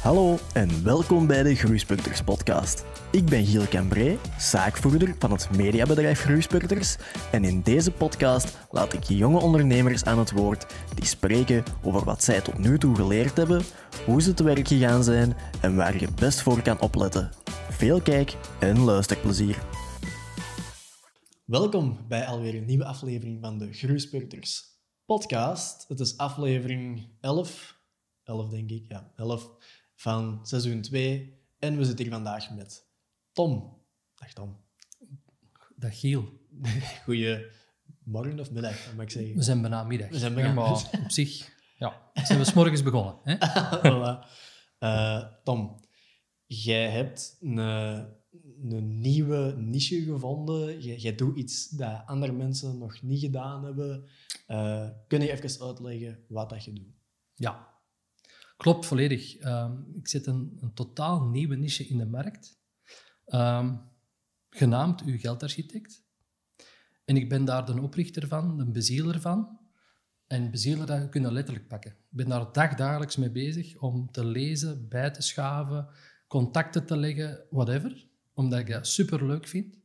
Hallo en welkom bij de Groeispurters podcast. Ik ben Giel Cambré, zaakvoerder van het mediabedrijf Groeispurters en in deze podcast laat ik jonge ondernemers aan het woord die spreken over wat zij tot nu toe geleerd hebben, hoe ze te werk gegaan zijn en waar je best voor kan opletten. Veel kijk- en luisterplezier. Welkom bij alweer een nieuwe aflevering van de Groeispurters podcast. Het is aflevering 11, 11 denk ik, ja, 11 van seizoen 2. En we zitten hier vandaag met Tom. Dag Tom. Dag Giel. Goedemorgen of middag, mag ik zeggen? We zijn bijna middag. We zijn bijna Ja, maar middag. op zich ja, zijn we s morgens begonnen. Hè? voilà. Eh, Tom, jij hebt een, een nieuwe niche gevonden. Jij, jij doet iets dat andere mensen nog niet gedaan hebben. Eh, kun je even uitleggen wat dat je doet? Ja, klopt volledig. Ehm, ik zet een, een totaal nieuwe niche in de markt, ehm, genaamd uw geldarchitect. En ik ben daar de oprichter van, de bezieler van. En bezieler, dat je letterlijk pakken. Ik ben daar dagdagelijks mee bezig om te lezen, bij te schaven, contacten te leggen, whatever. Omdat ik dat superleuk vind.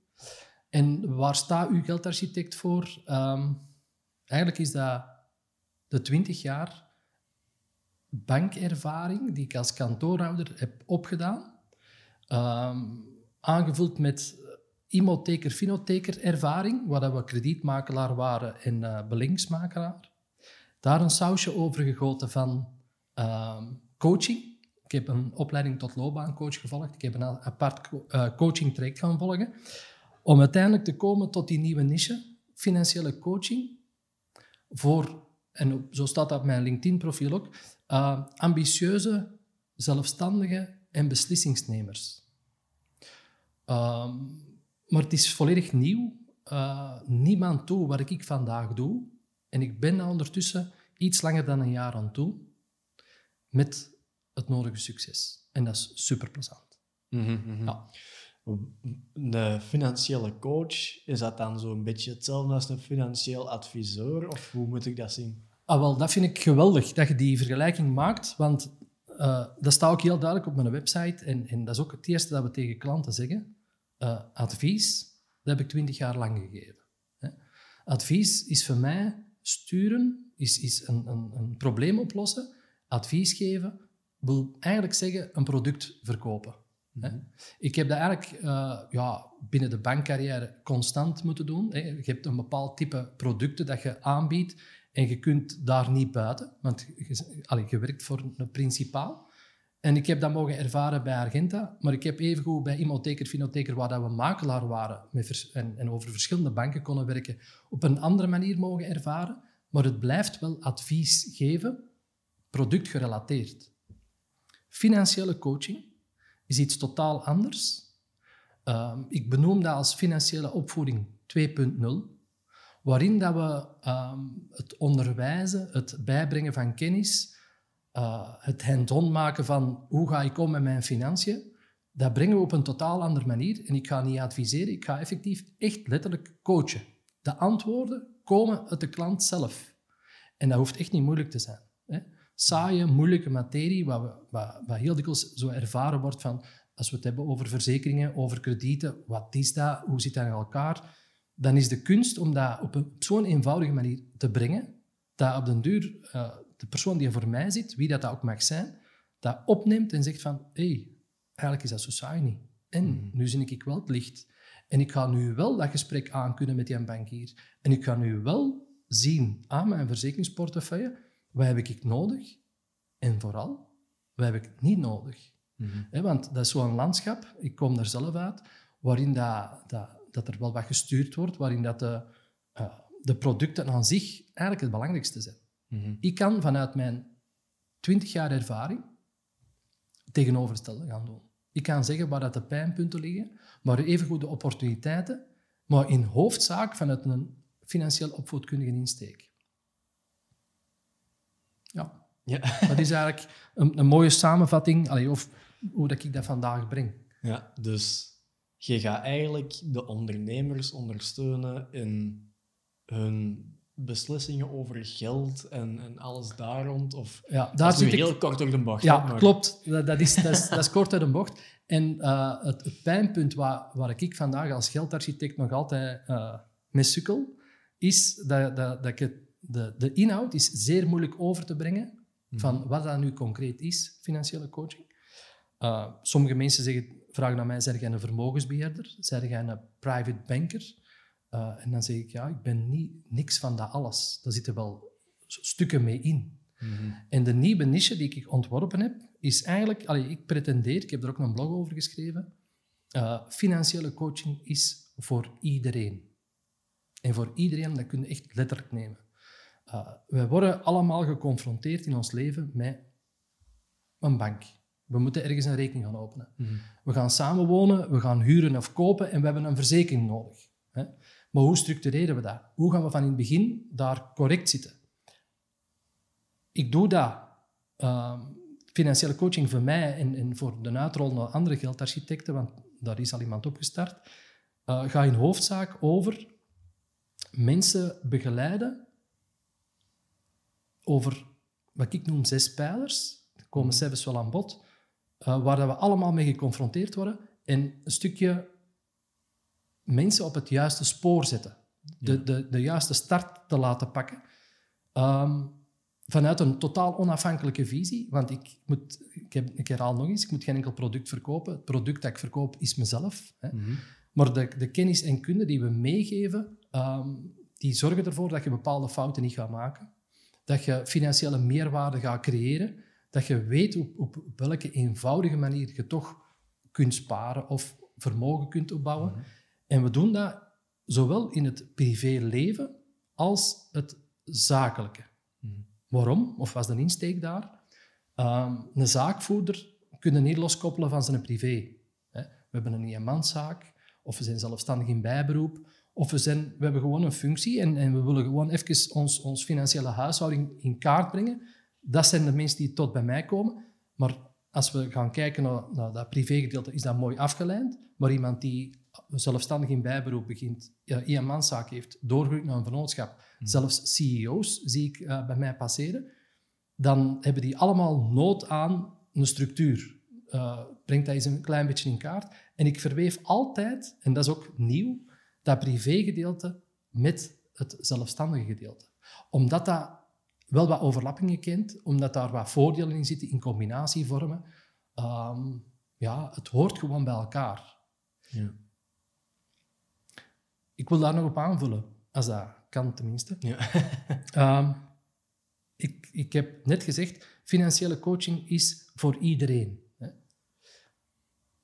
En waar staat uw geldarchitect voor? Ehm, eigenlijk is dat de 20 jaar bankervaring die ik als kantoorhouder heb opgedaan. Ehm, aangevuld met imotheker, finotheker ervaring, waar we kredietmakelaar waren en eh beleggingsmakelaar. Daar een sausje over gegoten van ehm, coaching. Ik heb een opleiding tot loopbaancoach gevolgd. Ik heb een apart co- eh, coaching traject gaan volgen. Om uiteindelijk te komen tot die nieuwe niche, financiële coaching. Voor, en op- zo staat dat op mijn LinkedIn-profiel ook, uh, ambitieuze, zelfstandige en beslissingsnemers. Ehm, maar het is volledig nieuw. Uh, niemand doet wat ik vandaag doe. En ik ben daar ondertussen iets langer dan een jaar aan toe. Met het nodige succes. En dat is super plezant. Ja. De financiële coach, is dat dan zo'n beetje hetzelfde als een financieel adviseur? Of hoe moet ik dat zien? Ah, wel, dat vind ik geweldig dat je die vergelijking maakt, want eh, dat staat ook heel duidelijk op mijn website en, en dat is ook het eerste dat we tegen klanten zeggen. Eh, advies, dat heb ik twintig jaar lang gegeven. Hè. Advies is voor mij sturen, is, is een, een, een probleem oplossen. Advies geven wil eigenlijk zeggen een product verkopen. Hè. Ik heb dat eigenlijk eh, ja, binnen de bankcarrière constant moeten doen. Hè. Je hebt een bepaald type producten dat je aanbiedt en je kunt daar niet buiten, want je, werkt voor een principaal. En ik heb dat mogen ervaren bij Argenta, maar ik heb evengoed bij Imotheker, Finotheker, waar dat we makelaar waren met en, en over verschillende banken konden werken, op een andere manier mogen ervaren. Maar het blijft wel advies geven, productgerelateerd. Financiële coaching is iets totaal anders. Ehm, ik benoem dat als financiële opvoeding 2.0 waarin dat we ehm, het onderwijzen, het bijbrengen van kennis, eh, het hand-on maken van hoe ga ik om met mijn financiën, dat brengen we op een totaal andere manier. En ik ga niet adviseren, ik ga effectief echt letterlijk coachen. De antwoorden komen uit de klant zelf. En dat hoeft echt niet moeilijk te zijn. Hè. Saaie, moeilijke materie, wat, we, wat, wat heel dikwijls zo ervaren wordt van als we het hebben over verzekeringen, over kredieten, wat is dat, hoe zit dat in elkaar? Dan is de kunst om dat op, een, op zo'n eenvoudige manier te brengen, dat op den duur eh, de persoon die er voor mij zit, wie dat, dat ook mag zijn, dat opneemt en zegt van, hé, hey, eigenlijk is dat zo saai niet. En nu zie ik wel het licht. En ik ga nu wel dat gesprek aankunnen met die bankier. En ik ga nu wel zien aan mijn verzekeringsportefeuille, wat heb ik nodig? En vooral, wat heb ik niet nodig? Hè, want dat is zo'n landschap, ik kom daar zelf uit, waarin dat, dat, dat er wel wat gestuurd wordt, waarin dat de, eh, de producten aan zich eigenlijk het belangrijkste zijn. Ik kan vanuit mijn 20 jaar ervaring tegenovergestelde gaan doen. Ik kan zeggen waar dat de pijnpunten liggen, maar evengoed de opportuniteiten, maar in hoofdzaak vanuit een financieel opvoedkundige insteek. Ja, Ja. dat is eigenlijk een, een mooie samenvatting, allee, of hoe dat ik dat vandaag breng. ja, dus je gaat eigenlijk de ondernemers ondersteunen in hun beslissingen over geld en, en alles daar rond? Of Ja, dat daar is zit ik... heel kort door de bocht. Ja, maar- klopt. Dat, dat is, dat, is, dat is kort uit de bocht. En eh, het, het pijnpunt waar, waar ik vandaag als geldarchitect nog altijd eh mee sukkel, is dat, dat, dat ik het, de, de inhoud is zeer moeilijk over te brengen van wat dat nu concreet is, financiële coaching. Eh, sommige mensen zeggen, vragen aan mij, zijn jij een vermogensbeheerder? Zijn jij een private banker? Eh, en dan zeg ik, ja, ik ben niet, niks van dat alles. Daar zitten wel stukken mee in. Mhm. En de nieuwe niche die ik ontworpen heb, is eigenlijk, allee, ik pretendeer, ik heb er ook een blog over geschreven, eh, financiële coaching is voor iedereen. En voor iedereen, dat kun je echt letterlijk nemen. Uh, wij worden allemaal geconfronteerd in ons leven met een bank. We moeten ergens een rekening gaan openen. Mhm. We gaan samenwonen, we gaan huren of kopen en we hebben een verzekering nodig. Hè? Maar hoe structureren we dat? Hoe gaan we van in het begin daar correct zitten? Ik doe dat. ehm, financiële coaching voor mij en, en voor de uitrol naar andere geldarchitecten, want daar is al iemand opgestart, uh, ga in hoofdzaak over mensen begeleiden over wat ik noem zes pijlers. Er komen zelfs wel aan bod, uh, waar dat we allemaal mee geconfronteerd worden en een stukje mensen op het juiste spoor zetten. De, de, de juiste start te laten pakken. Um, vanuit een totaal onafhankelijke visie. Want ik, moet, ik, heb, ik herhaal nog eens, ik moet geen enkel product verkopen. Het product dat ik verkoop is mezelf. Hè. Mhm. Maar de, de kennis en kunde die we meegeven, um, die zorgen ervoor dat je bepaalde fouten niet gaat maken. Dat je financiële meerwaarde gaat creëren. Dat je weet op, op welke eenvoudige manier je toch kunt sparen of vermogen kunt opbouwen. Mhm. En we doen dat zowel in het privéleven als het zakelijke. Mhm. Waarom? Of was de insteek daar? Um, een zaakvoerder kun je niet loskoppelen van zijn privé. Hè? We hebben een eenmanszaak, of we zijn zelfstandig in bijberoep, of we, zijn, we hebben gewoon een functie en, en we willen gewoon even ons, ons financiële huishouding in kaart brengen. Dat zijn de mensen die tot bij mij komen. Maar als we gaan kijken naar, naar dat privégedeelte, is dat mooi afgeleid. Maar iemand die zelfstandig in bijberoep begint, uh, eenmanszaak heeft, doorgroeit naar een vennootschap, mm. zelfs CEO's zie ik uh, bij mij passeren, dan hebben die allemaal nood aan een structuur. Uh, brengt dat eens een klein beetje in kaart. En ik verweef altijd, en dat is ook nieuw, dat privégedeelte met het zelfstandige gedeelte. Omdat dat wel wat overlappingen kent, omdat daar wat voordelen in zitten in combinatievormen. Um, ja, het hoort gewoon bij elkaar. Ja. Ik wil daar nog op aanvullen, als dat kan tenminste. Ja. um, ik, ik heb net gezegd, financiële coaching is voor iedereen. Hè.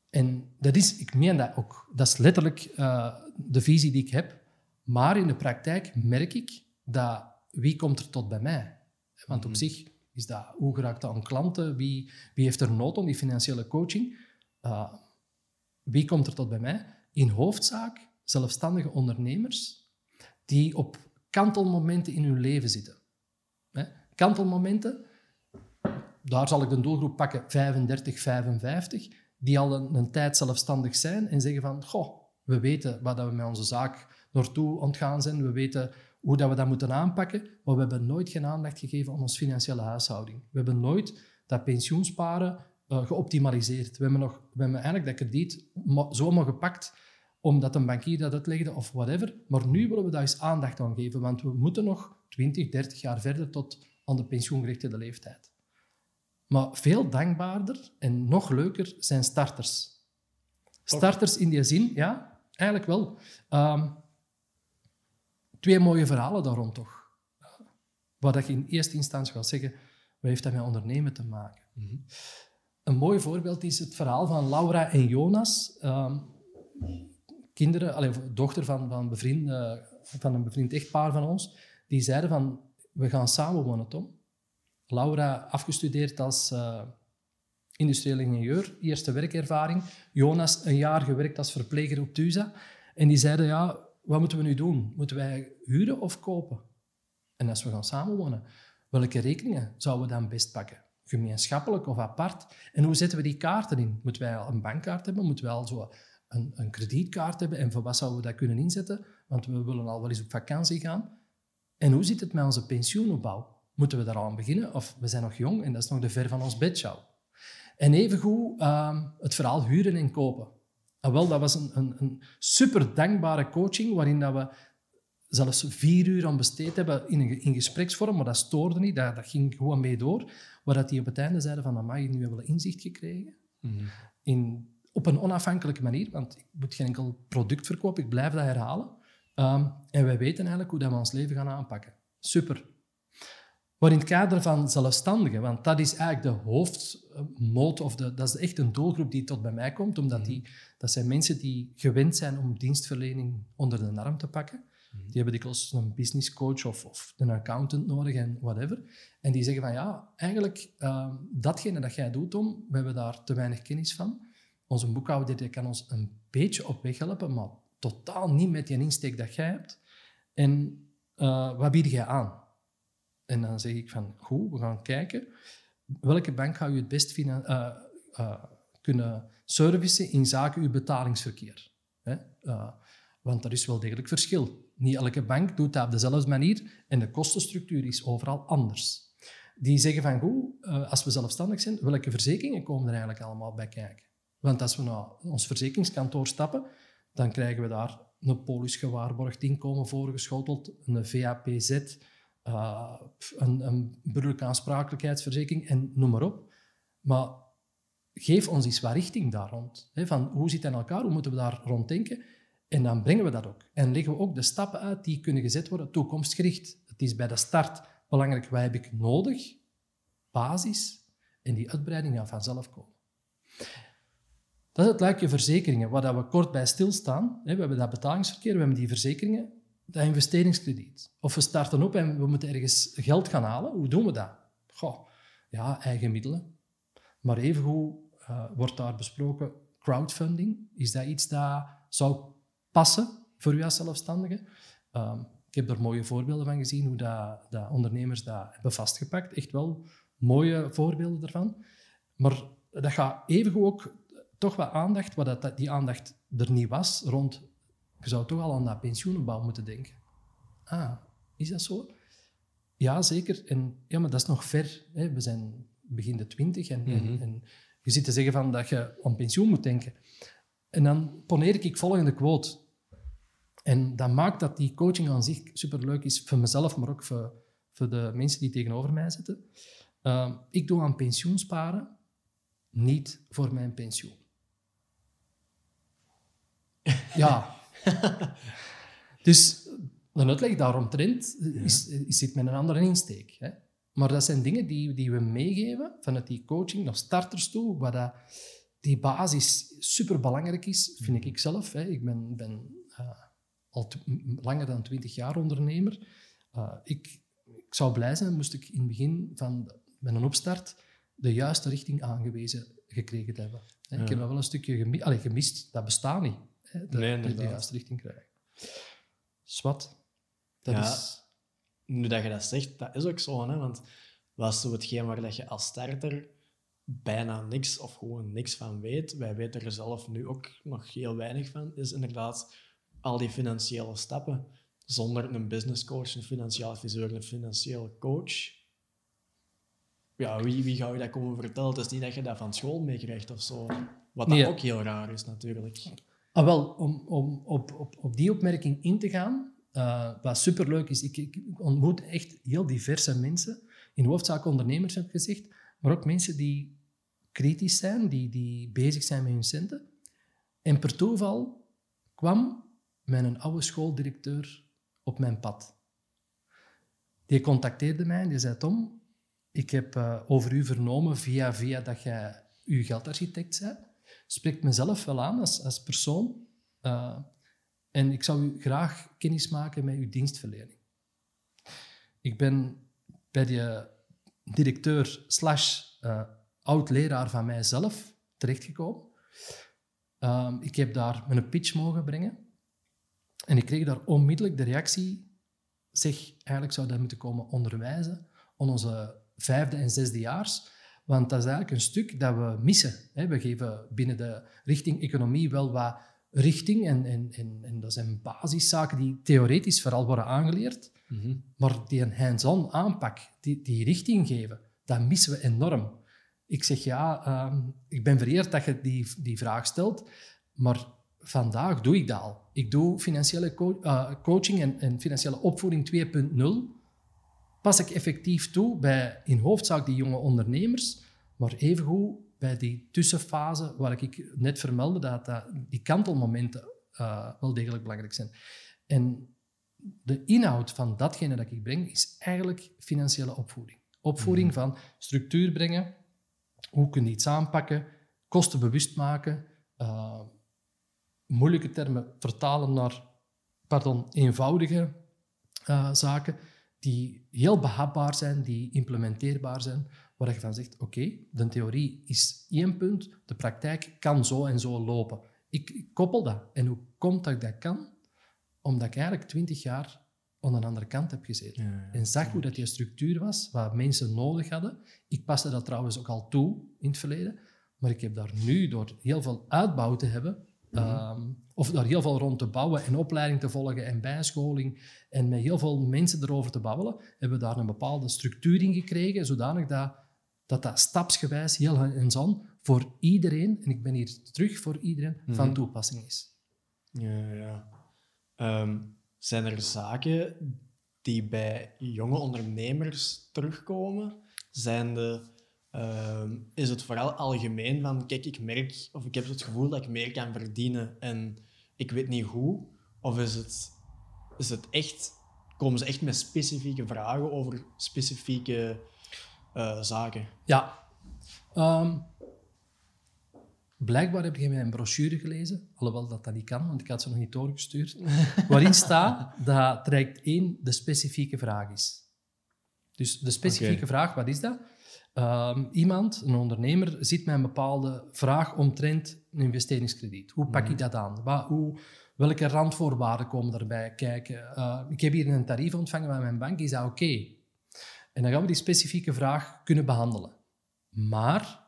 En dat is, ik meen dat ook, dat is letterlijk uh, de visie die ik heb. Maar in de praktijk merk ik dat wie komt er tot bij mij? Want op mm. zich is dat, hoe geraakt dat aan klanten? Wie, wie heeft er nood om die financiële coaching? Uh, wie komt er tot bij mij? In hoofdzaak zelfstandige ondernemers die op kantelmomenten in hun leven zitten. Hè? Kantelmomenten, daar zal ik de doelgroep pakken 35, 55, die al een, een tijd zelfstandig zijn en zeggen van, goh, we weten waar we met onze zaak naartoe ontgaan zijn, we weten hoe dat we dat moeten aanpakken, maar we hebben nooit geen aandacht gegeven aan onze financiële huishouding. We hebben nooit dat pensioensparen uh, geoptimaliseerd. We hebben, nog, we hebben eigenlijk dat krediet zomaar gepakt omdat een bankier dat uitlegde of whatever. Maar nu willen we daar eens aandacht aan geven, want we moeten nog 20, 30 jaar verder tot aan de pensioengerichtede leeftijd. Maar veel dankbaarder en nog leuker zijn starters. Starters in die zin, ja, eigenlijk wel. Um, twee mooie verhalen daar rond toch. Dat je in eerste instantie gaat zeggen, wat heeft dat met ondernemen te maken? Mm -hmm. Een mooi voorbeeld is het verhaal van Laura en Jonas. Um, kinderen, allez, dochter van, van, bevriend, uh, van een bevriend echtpaar van ons, die zeiden van, we gaan samenwonen, Tom. Laura afgestudeerd als uh, industrieel ingenieur, eerste werkervaring. Jonas een jaar gewerkt als verpleger op TUSA. En die zeiden, ja, wat moeten we nu doen? Moeten wij huren of kopen? En als we gaan samenwonen, welke rekeningen zouden we dan best pakken? Gemeenschappelijk of apart? En hoe zetten we die kaarten in? Moeten wij al een bankkaart hebben? Moeten wij al zo een, een kredietkaart hebben? En voor wat zouden we dat kunnen inzetten? Want we willen al wel eens op vakantie gaan. En hoe zit het met onze pensioenopbouw? Moeten we daar al aan beginnen? Of we zijn nog jong en dat is nog de ver van ons bedshow. En evengoed uh, het verhaal huren en kopen. En wel, dat was een, een, een super dankbare coaching waarin dat we zelfs vier uur aan besteed hebben in, in gespreksvorm, maar dat stoorde niet, dat, dat ging gewoon mee door. Waar dat die op het einde zeiden van, amai, nu hebben we inzicht gekregen. Mhm. In, op een onafhankelijke manier, want ik moet geen enkel product verkopen, ik blijf dat herhalen. Ehm, en wij weten eigenlijk hoe dat we ons leven gaan aanpakken. Super. Maar in het kader van zelfstandigen, want dat is eigenlijk de hoofdmoot, of de, dat is echt een doelgroep die tot bij mij komt, omdat die, dat zijn mensen die gewend zijn om dienstverlening onder de arm te pakken. Die hebben dikwijls een business coach of, of een accountant nodig en whatever. En die zeggen van ja, eigenlijk uh, datgene dat jij doet, Tom, we hebben daar te weinig kennis van. Onze boekhouder die kan ons een beetje op weg helpen, maar totaal niet met die insteek dat jij hebt. En uh, wat bied jij aan? En dan zeg ik van, goed, we gaan kijken. Welke bank ga je het best uh, kunnen servicen in zaken uw betalingsverkeer? Hè? want er is wel degelijk verschil. Niet elke bank doet dat op dezelfde manier en de kostenstructuur is overal anders. Die zeggen van, goed, als we zelfstandig zijn, welke verzekeringen komen er eigenlijk allemaal bij kijken? Want als we naar ons verzekeringskantoor stappen, dan krijgen we daar een polis gewaarborgd inkomen voorgeschoteld, een VAPZ, uh, een, een burgerlijke aansprakelijkheidsverzekering en noem maar op. Maar geef ons eens wat richting daar rond. Hè, van hoe zit het in elkaar, hoe moeten we daar rond denken? En dan brengen we dat ook. En leggen we ook de stappen uit die kunnen gezet worden, toekomstgericht. Het is bij de start belangrijk, wat heb ik nodig? Basis. En die uitbreiding gaat vanzelf komen. Dat is het luikje verzekeringen, waar we kort bij stilstaan. We hebben dat betalingsverkeer, we hebben die verzekeringen, dat investeringskrediet. Of we starten op en we moeten ergens geld gaan halen. Hoe doen we dat? Goh, ja, eigen middelen. Maar evengoed uh, wordt daar besproken crowdfunding. Is dat iets dat zou passen voor u als zelfstandige? Um, ik heb er mooie voorbeelden van gezien, hoe dat, dat ondernemers dat hebben vastgepakt. Echt wel mooie voorbeelden daarvan. Maar dat gaat evengoed ook toch wat aandacht, wat dat, die aandacht er niet was, rond... Je zou toch al aan dat pensioenopbouw moeten denken. Ah, is dat zo? Ja, zeker. En, ja, maar dat is nog ver. Hè. We zijn begin de twintig en, en, en, je zit te zeggen van dat je aan pensioen moet denken. En dan poneer ik volgende quote. En dat maakt dat die coaching aan zich superleuk is voor mezelf, maar ook voor, voor de mensen die tegenover mij zitten. Uh, ik doe aan pensioen sparen, niet voor mijn pensioen. Ja. dus een uitleg daaromtrent is, is, zit met een andere insteek. Hè? Maar dat zijn dingen die, die we meegeven vanuit die coaching naar starters toe, waar dat, die basis superbelangrijk is, vind ik zelf. Hè? Ik ben, ben uh, al langer dan twintig jaar ondernemer. Uh, ik, ik zou blij zijn, moest ik in het begin van mijn opstart de juiste richting aangewezen gekregen te hebben. Ja. Ik heb dat wel een stukje. Allee, gemist, dat bestaat niet de, nee, de, de juiste richting krijgen. Swat. Dat ja, is... Nu dat je dat zegt, dat is ook zo. Hè? Want was zo hetgeen waar dat je als starter bijna niks of gewoon niks van weet, wij weten er zelf nu ook nog heel weinig van, is inderdaad al die financiële stappen. Zonder een business coach, een financieel adviseur, een financiële coach. Ja, wie, wie ga je dat komen vertellen? Het is niet dat je dat van school meekrijgt of zo. Wat dan ook heel raar is, natuurlijk. Ah, wel, om, om op, op, op die opmerking in te gaan, uh, wat superleuk is, ik, ik, ontmoet echt heel diverse mensen, in hoofdzaak ondernemers heb gezegd, maar ook mensen die kritisch zijn, die, die bezig zijn met hun centen. En per toeval kwam mijn oude schooldirecteur op mijn pad. Die contacteerde mij en die zei, Tom, ik heb uh, over u vernomen via via dat jij uw geldarchitect bent spreekt mezelf wel aan als, als persoon. Uh, en ik zou u graag kennis maken met uw dienstverlening. Ik ben bij de directeur slash uh, oud-leraar van mijzelf terechtgekomen. Uh, ik heb daar mijn pitch mogen brengen. En ik kreeg daar onmiddellijk de reactie, zeg, eigenlijk zou dat moeten komen onderwijzen aan onze vijfde en zesde jaars. Want dat is eigenlijk een stuk dat we missen. We geven binnen de richting economie wel wat richting en, en, en, en dat zijn basiszaken die theoretisch vooral worden aangeleerd. Maar die een hands-on aanpak, die, die richting geven, dat missen we enorm. Ik zeg ja, ehm, ik ben vereerd dat je die, die vraag stelt, maar vandaag doe ik dat al. Ik doe financiële co uh, coaching en, en, financiële opvoeding 2.0. Pas ik effectief toe bij in hoofdzaak die jonge ondernemers, maar evengoed bij die tussenfase waar ik net vermeldde, dat, dat die kantelmomenten uh, wel degelijk belangrijk zijn. En de inhoud van datgene dat ik breng is eigenlijk financiële opvoeding. Opvoeding mm. van structuur brengen, hoe kun je iets aanpakken, kosten bewust maken, uh, moeilijke termen vertalen naar pardon, eenvoudige uh, zaken die heel behapbaar zijn, die implementeerbaar zijn, waar je van zegt, oké, de theorie is één punt, de praktijk kan zo en zo lopen. Ik, ik koppel dat. En hoe komt dat ik dat kan? Omdat ik eigenlijk twintig jaar aan de andere kant heb gezeten. en zag hoe dat die structuur was, wat mensen nodig hadden. Ik paste dat trouwens ook al toe in het verleden. Maar ik heb daar nu, door heel veel uitbouw te hebben, mhm. ehm, of daar heel veel rond te bouwen en opleiding te volgen en bijscholing en met heel veel mensen erover te babbelen, hebben we daar een bepaalde structuur in gekregen, zodanig dat dat, dat stapsgewijs heel hands-on voor iedereen, en ik ben hier terug voor iedereen, van mhm. toepassing is. Ja, ja. Ehm, zijn er zaken die bij jonge ondernemers terugkomen? Zijn de, ehm, is het vooral algemeen van, kijk, ik merk, of ik heb het gevoel dat ik meer kan verdienen en ik weet niet hoe? Of is het, is het echt, komen ze echt met specifieke vragen over specifieke uh, zaken? Ja. Ehm, Blijkbaar heb je mijn brochure gelezen, alhoewel dat dat niet kan, want ik had ze nog niet doorgestuurd, waarin staat dat traject 1 de specifieke vraag is. Dus de specifieke vraag, wat is dat? Um, iemand, een ondernemer, ziet met een bepaalde vraag omtrent een investeringskrediet. Hoe pak ik mhm. dat aan? Wat, hoe, welke randvoorwaarden komen daarbij kijken? Uh, ik heb hier een tarief ontvangen van mijn bank, is dat oké? En dan gaan we die specifieke vraag kunnen behandelen. Maar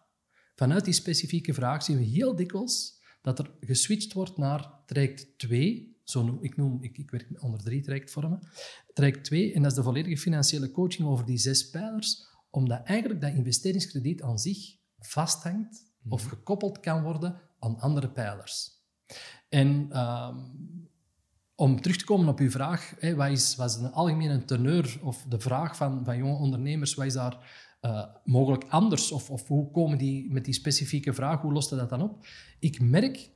Vanuit die specifieke vraag zien we heel dikwijls dat er geswitcht wordt naar traject 2. Zo noem, ik, noem, ik, ik werk onder drie trajectvormen. Traject 2, en dat is de volledige financiële coaching over die zes pijlers, omdat eigenlijk dat investeringskrediet aan zich vasthangt of mhm. gekoppeld kan worden aan andere pijlers. En ehm, om terug te komen op uw vraag, hè, wat, is, wat is een algemene teneur of de vraag van, van jonge ondernemers, wat is daar uh, mogelijk anders? Of, of hoe komen die met die specifieke vraag, hoe lost dat dan op? Ik merk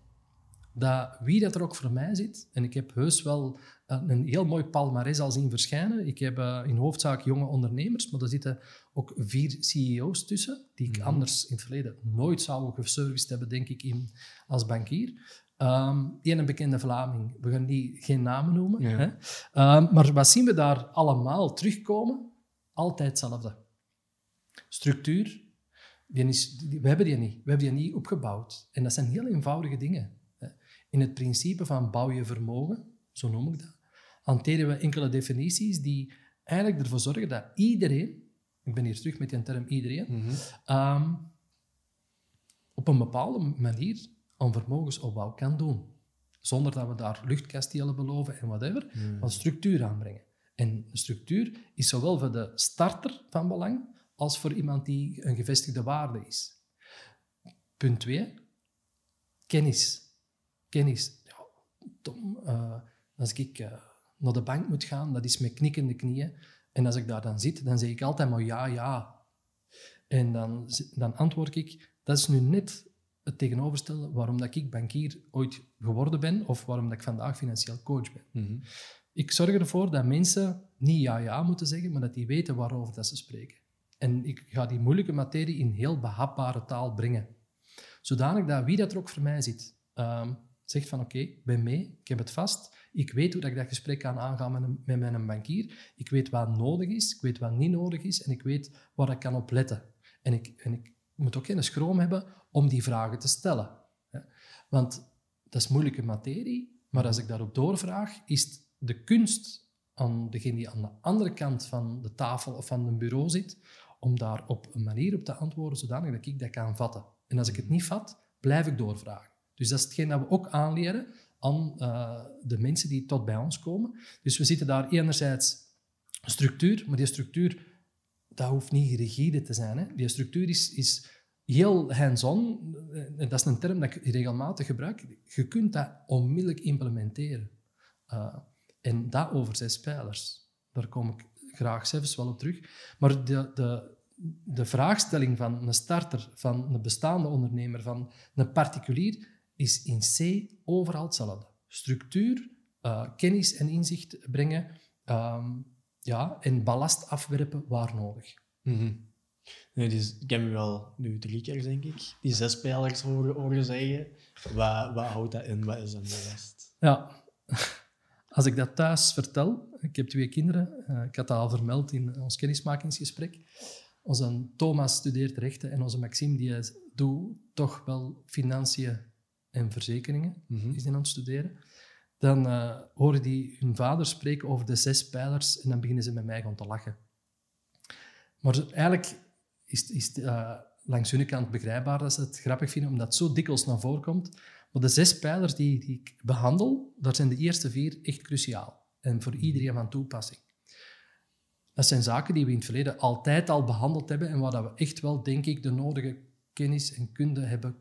dat wie dat er ook voor mij zit, en ik heb heus wel uh, een heel mooi palmarès al zien verschijnen. Ik heb uh, in hoofdzaak jonge ondernemers, maar er zitten ook vier CEO's tussen, die ik mhm. anders in het verleden nooit zou geserviced hebben, denk ik, in, als bankier. Um, een bekende Vlaming, we gaan die geen namen noemen. Hè? Um, maar wat zien we daar allemaal terugkomen? Altijd hetzelfde. Structuur, die is, we hebben die niet. We hebben die niet opgebouwd. En dat zijn heel eenvoudige dingen. In het principe van bouw je vermogen, zo noem ik dat, hanteren we enkele definities die eigenlijk ervoor zorgen dat iedereen, ik ben hier terug met die term iedereen, mhm. ehm, op een bepaalde manier een vermogensopbouw kan doen. Zonder dat we daar luchtkastelen beloven en whatever, mm. maar structuur aanbrengen. En structuur is zowel voor de starter van belang als voor iemand die een gevestigde waarde is. Punt 2, kennis. Kennis. Ja, Tom, uh, als ik uh, naar de bank moet gaan, dat is met knikkende knieën. En als ik daar dan zit, dan zeg ik altijd maar ja, ja. En dan, dan antwoord ik, dat is nu net het tegenoverstellen waarom dat ik bankier ooit geworden ben of waarom dat ik vandaag financieel coach ben. Mhm. Ik zorg ervoor dat mensen niet ja, ja moeten zeggen, maar dat die weten waarover dat ze spreken. En ik ga die moeilijke materie in heel behapbare taal brengen. Zodanig dat wie dat er ook voor mij zit, um, zegt van oké, okay, ben mee, ik heb het vast. Ik weet hoe dat ik dat gesprek kan aangaan met, met mijn bankier. Ik weet wat nodig is, ik weet wat niet nodig is en ik weet waar ik kan op letten. En ik, en ik moet ook geen schroom hebben om die vragen te stellen. Want dat is moeilijke materie, maar als ik daarop doorvraag, is de kunst aan degene die aan de andere kant van de tafel of van een bureau zit, om daar op een manier op te antwoorden zodanig dat ik dat kan vatten. En als ik het niet vat, blijf ik doorvragen. Dus dat is hetgeen dat we ook aanleren aan uh, de mensen die tot bij ons komen. Dus we zitten daar enerzijds structuur, maar die structuur, dat hoeft niet rigide te zijn. Hè. Die structuur is, is heel hands-on. En dat is een term dat ik regelmatig gebruik. Je kunt dat onmiddellijk implementeren. Uh, en dat over zes pijlers. Daar kom ik graag zelfs wel op terug. Maar de, de, de vraagstelling van een starter, van een bestaande ondernemer, van een particulier, is in C overal hetzelfde. Structuur, uh, kennis en inzicht brengen um, ja, en ballast afwerpen waar nodig. Mm -hmm. nee, dus, ik heb wel nu drie keer, denk ik, die zes pijlers horen, horen zeggen. Wat, wat houdt dat in? Wat is dan de rest? Ja, als ik dat thuis vertel, ik heb twee kinderen, uh, ik had dat al vermeld in ons kennismakingsgesprek. Onze Thomas studeert rechten en onze Maxime die doet toch wel financiën en verzekeringen, mm -hmm. is in aan het studeren. Dan uh, horen die hun vader spreken over de zes pijlers en dan beginnen ze met mij gewoon te lachen. Maar eigenlijk is, is het uh, langs hun kant begrijpbaar dat ze het grappig vinden, omdat het zo dikwijls naar voren komt. Maar de zes pijlers die, die ik behandel, daar zijn de eerste vier echt cruciaal. En voor iedereen van toepassing. Dat zijn zaken die we in het verleden altijd al behandeld hebben en waar we echt wel, denk ik, de nodige kennis en kunde hebben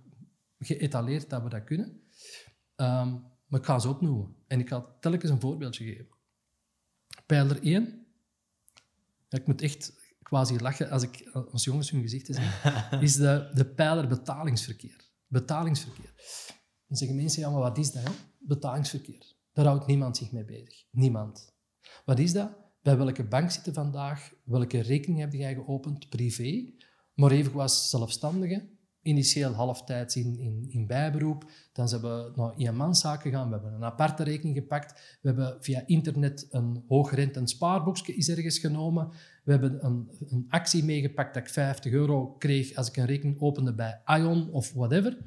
geëtaleerd dat we dat kunnen. Um, maar ik ga ze opnoemen. En ik ga telkens een voorbeeldje geven. Pijler 1. ik moet echt quasi lachen als ik als jongens hun gezichten zie. is de, de pijler betalingsverkeer. Betalingsverkeer. Dan zeggen mensen, ja, maar wat is dat? Hè? Betalingsverkeer. Daar houdt niemand zich mee bezig. Niemand. Wat is dat? Bij welke bank zitten vandaag? Welke rekening heb jij geopend? Privé. Maar even was zelfstandige initieel halftijds in, in, in bijberoep. Dan zijn we naar eenmanszaken gegaan. We hebben een aparte rekening gepakt. We hebben via internet een hoogrentend spaarboekje is ergens genomen. We hebben een, een actie meegepakt dat ik 50 euro kreeg als ik een rekening opende bij Ion of whatever.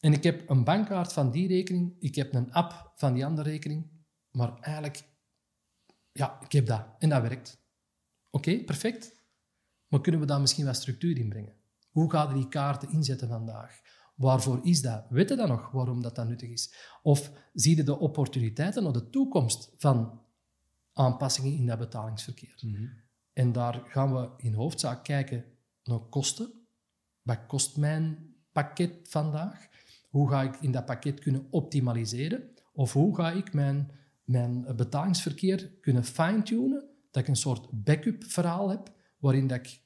En ik heb een bankkaart van die rekening. Ik heb een app van die andere rekening. Maar eigenlijk, ja, ik heb dat. En dat werkt. Oké, perfect. Maar kunnen we daar misschien wat structuur in brengen? Hoe gaan we die kaarten inzetten vandaag? Waarvoor is dat? Weet je dan nog waarom dat, dat nuttig is? Of zie je de opportuniteiten naar de toekomst van aanpassingen in dat betalingsverkeer? Mhm. En daar gaan we in hoofdzaak kijken naar kosten. Wat kost mijn pakket vandaag? Hoe ga ik in dat pakket kunnen optimaliseren? Of hoe ga ik mijn, mijn betalingsverkeer kunnen fine-tunen? Dat ik een soort backup verhaal heb, waarin dat ik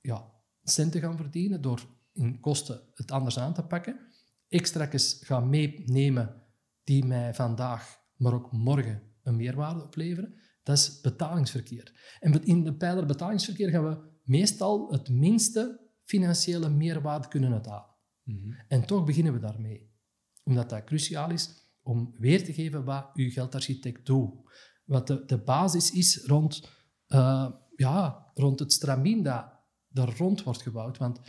ja, centen gaan verdienen door in kosten het anders aan te pakken. Extra's gaan meenemen die mij vandaag, maar ook morgen een meerwaarde opleveren. Dat is betalingsverkeer. En in de pijler betalingsverkeer gaan we meestal het minste financiële meerwaarde kunnen uithalen. Mm En toch beginnen we daarmee. Omdat dat cruciaal is om weer te geven wat uw geldarchitect doet. Wat de, de basis is rond, uh, ja, rond het stramien dat daar rond wordt gebouwd. Want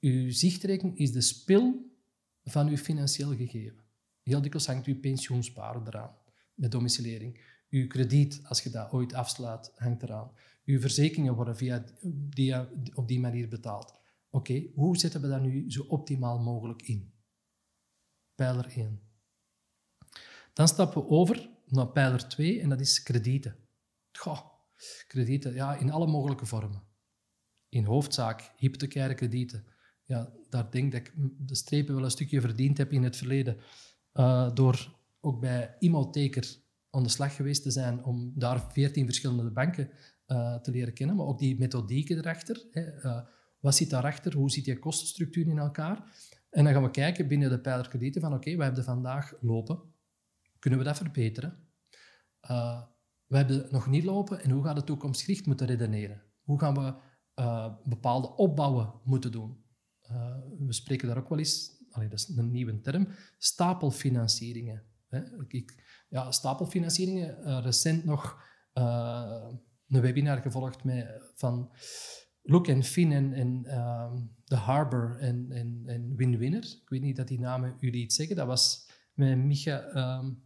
uw zichtrekening is de spil van uw financieel gegeven. Heel dikwijls hangt uw pensioensparen eraan, met domicilering. Uw krediet, als je dat ooit afslaat, hangt eraan. Uw verzekeringen worden via die, op die manier betaald. Oké, hoe zetten we dat nu zo optimaal mogelijk in? Pijler 1. Dan stappen we over naar pijler 2 en dat is kredieten. Goh, kredieten, ja, in alle mogelijke vormen in hoofdzaak hypothecaire kredieten. Ja, daar denk ik de strepen wel een stukje verdiend heb in het verleden. Uh, door ook bij Imoteker aan de slag geweest te zijn om daar veertien verschillende banken uh, te leren kennen, maar ook die methodieken erachter. Hè. Uh, wat zit daarachter? Hoe zit die kostenstructuur in elkaar? En dan gaan we kijken binnen de pijler kredieten van oké, we hebben vandaag lopen. Kunnen we dat verbeteren? we hebben nog niet lopen en hoe gaan we toekomstgericht moeten redeneren? Hoe gaan we uh, bepaalde opbouwen moeten doen. Uh, we spreken daar ook wel eens, allee, dat is een nieuwe term, stapelfinancieringen. Hè. Ik, ja, stapelfinancieringen, uh, recent nog een webinar gevolgd met, van Look and Fin en, en The Harbor en, en, en Win-Winner. Ik weet niet dat die namen jullie iets zeggen. Dat was met Micha, um,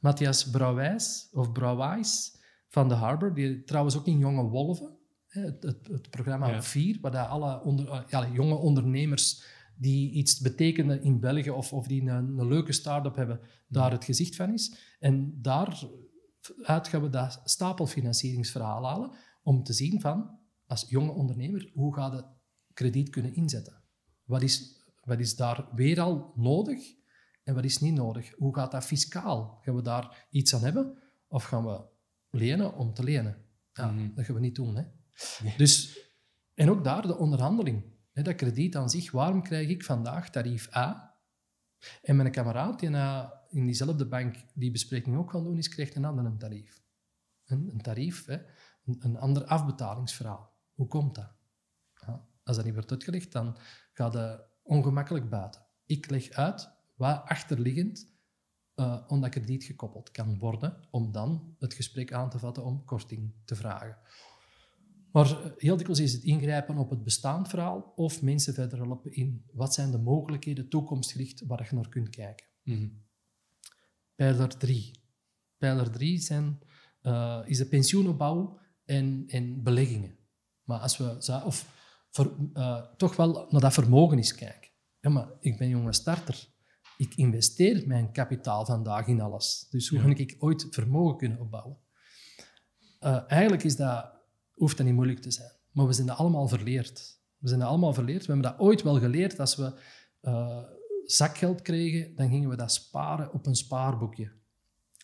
Matthias Brouwijs, of Brouwijs van The Harbor, die trouwens ook in Jonge Wolven het, het, het programma ja. 4, waar alle onder, eh, ja, jonge ondernemers die iets betekenen in België of, of die een, een leuke start-up hebben, daar het gezicht van is. En daar uit gaan we dat stapelfinancieringsverhaal halen om te zien van, als jonge ondernemer, hoe ga je krediet kunnen inzetten? Wat is, wat is daar weer al nodig en wat is niet nodig? Hoe gaat dat fiscaal? Gaan we daar iets aan hebben of gaan we lenen om te lenen? Ja, Mhm. Dat gaan we niet doen. Hè? Dus, en ook daar de onderhandeling. Dat krediet aan zich, waarom krijg ik vandaag tarief A? En mijn kameraad die na, in diezelfde bank die bespreking ook gaan doen is, krijgt een ander tarief. Een, een tarief? Een, ander afbetalingsverhaal. Hoe komt dat? Ja, als dat niet wordt uitgelegd, dan gaat het ongemakkelijk buiten. Ik leg uit wat achterliggend eh aan dat krediet gekoppeld kan worden, om dan het gesprek aan te vatten om korting te vragen. Maar heel dikwijls is het ingrijpen op het bestaand verhaal of mensen verder helpen in wat zijn de mogelijkheden toekomstgericht waar je naar kunt kijken. Mhm. Pijler 3. Pijler 3 zijn, eh, is de pensioenopbouw en, en beleggingen. Maar als we of eh, toch wel naar dat vermogen eens kijken. Ja, maar ik ben jonge starter. Ik investeer mijn kapitaal vandaag in alles. Dus hoe Ja. ga ik ooit vermogen kunnen opbouwen? Eh, eigenlijk is dat, hoeft dat niet moeilijk te zijn. Maar we zijn dat allemaal verleerd. We zijn dat allemaal verleerd. We hebben dat ooit wel geleerd. Als we eh, zakgeld kregen, dan gingen we dat sparen op een spaarboekje.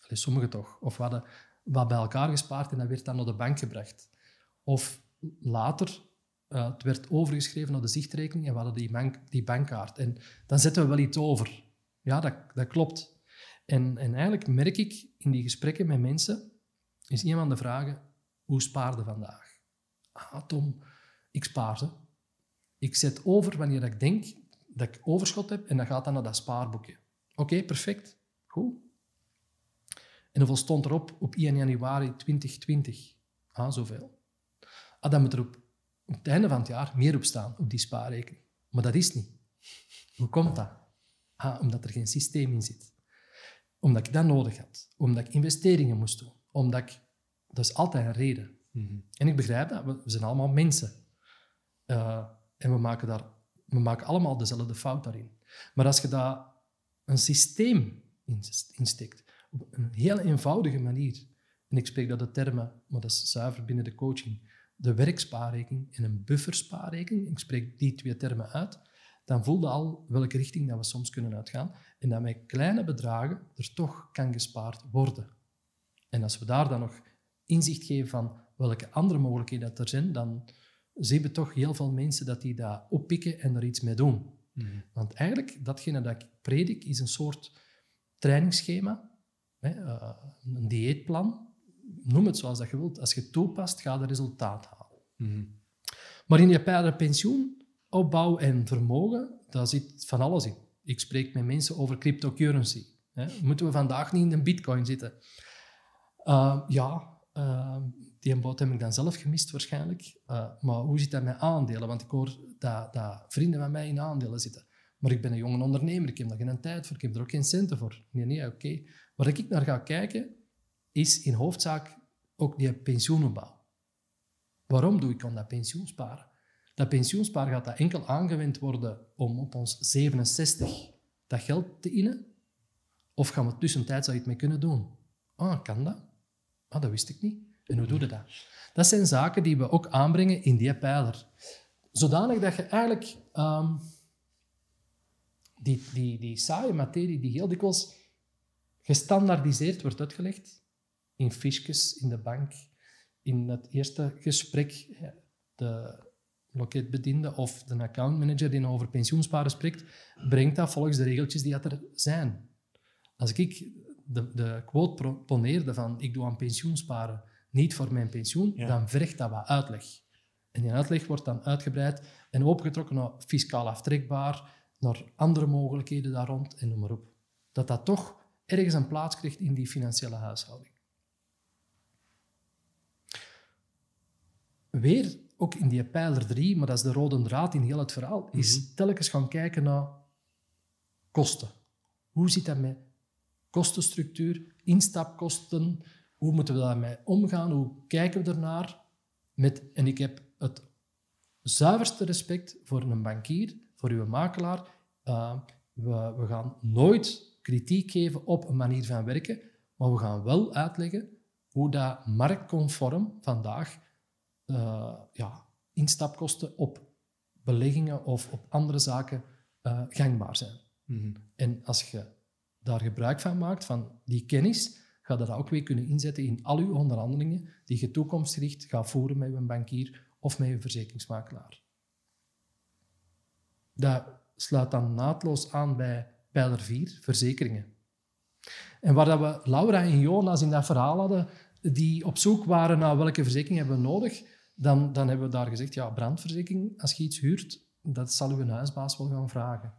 Allee, sommigen toch. Of we hadden wat bij elkaar gespaard en dat werd dan naar de bank gebracht. Of later, eh, het werd overgeschreven naar de zichtrekening en we hadden die, bank, die bankkaart. En dan zetten we wel iets over. Ja, dat, dat klopt. En, en eigenlijk merk ik in die gesprekken met mensen, is van de vragen, hoe spaarde vandaag? Ah, Tom, ik spaar ze. Ik zet over wanneer ik denk dat ik overschot heb en dat gaat dan naar dat spaarboekje. Oké, perfect. Goed. En hoeveel stond erop op 1 januari 2020? Ah, zoveel. Ah, dan moet er op, het einde van het jaar meer op staan, op die spaarrekening. Maar dat is niet. Hoe komt dat? Ah, omdat er geen systeem in zit. Omdat ik dat nodig had. Omdat ik investeringen moest doen. Omdat ik... Dat is altijd een reden. Mhm. En ik begrijp dat. We we zijn allemaal mensen. Eh, en we maken, daar, we maken allemaal dezelfde fout daarin. Maar als je daar een systeem in, in steekt, op een heel eenvoudige manier, en ik spreek dat de termen, maar dat is zuiver binnen de coaching, de werkspaarrekening en een bufferspaarrekening, ik spreek die twee termen uit, dan voel je al welke richting dat we soms kunnen uitgaan en dat met kleine bedragen er toch kan gespaard worden. En als we daar dan nog inzicht geven van welke andere mogelijkheden dat er zijn, dan zien we toch heel veel mensen dat die dat oppikken en er iets mee doen. Mhm. Want eigenlijk, datgene dat ik predik, is een soort trainingsschema, hè, eh, een dieetplan. Noem het zoals dat je wilt. Als je het toepast, ga je resultaat halen. Mhm. Maar in je pijler pensioen, opbouw en vermogen, daar zit van alles in. Ik spreek met mensen over cryptocurrency. Hè. Moeten we vandaag niet in een bitcoin zitten? Uh, ja, uh, die boot heb ik dan zelf gemist waarschijnlijk. Uh, maar hoe zit dat met aandelen? Want ik hoor dat, dat, vrienden van mij in aandelen zitten. Maar ik ben een jonge ondernemer, ik heb daar geen tijd voor, ik heb er ook geen centen voor. Nee, nee, oké. Okay. Ik naar ga kijken, is in hoofdzaak ook die pensioenopbouw. Waarom doe ik aan dat pensioensparen? Dat pensioensparen gaat dat enkel aangewend worden om op ons 67 dat geld te innen? Of gaan we tussentijds iets mee kunnen doen? Ah, kan dat? Ah, dat wist ik niet. En hoe doe je dat? Dat zijn zaken die we ook aanbrengen in die pijler. Zodanig dat je eigenlijk um, die, die, die saaie materie die heel dikwijls gestandaardiseerd wordt uitgelegd, in fiches, in de bank, in het eerste gesprek, de loketbediende of de accountmanager die over pensioensparen spreekt, brengt dat volgens de regeltjes die er zijn. Als ik de, de quote poneerde van ik doe aan pensioensparen niet voor mijn pensioen, ja. dan vergt dat wat uitleg. En die uitleg wordt dan uitgebreid en opengetrokken naar fiscaal aftrekbaar, naar andere mogelijkheden daar rond en noem maar op. Dat dat toch ergens een plaats krijgt in die financiële huishouding. Weer, ook in die pijler 3, maar dat is de rode draad in heel het verhaal, mm -hmm. is telkens gaan kijken naar kosten. Hoe zit dat met kostenstructuur, instapkosten, hoe moeten we daarmee omgaan, hoe kijken we ernaar? Met, en ik heb het zuiverste respect voor een bankier, voor uw makelaar. Uh, we, we gaan nooit kritiek geven op een manier van werken, maar we gaan wel uitleggen hoe dat marktconform vandaag uh, ja, instapkosten op beleggingen of op andere zaken uh, gangbaar zijn. Mhm. En als je daar gebruik van maakt, van die kennis, ga dat ook weer kunnen inzetten in al je onderhandelingen die je toekomstgericht gaat voeren met je bankier of met je verzekeringsmakelaar. Dat sluit dan naadloos aan bij pijler 4, verzekeringen. En waar dat we Laura en Jonas in dat verhaal hadden, die op zoek waren naar welke verzekering hebben we nodig, dan, dan hebben we daar gezegd, ja, brandverzekering, als je iets huurt, dat zal uw huisbaas wel gaan vragen.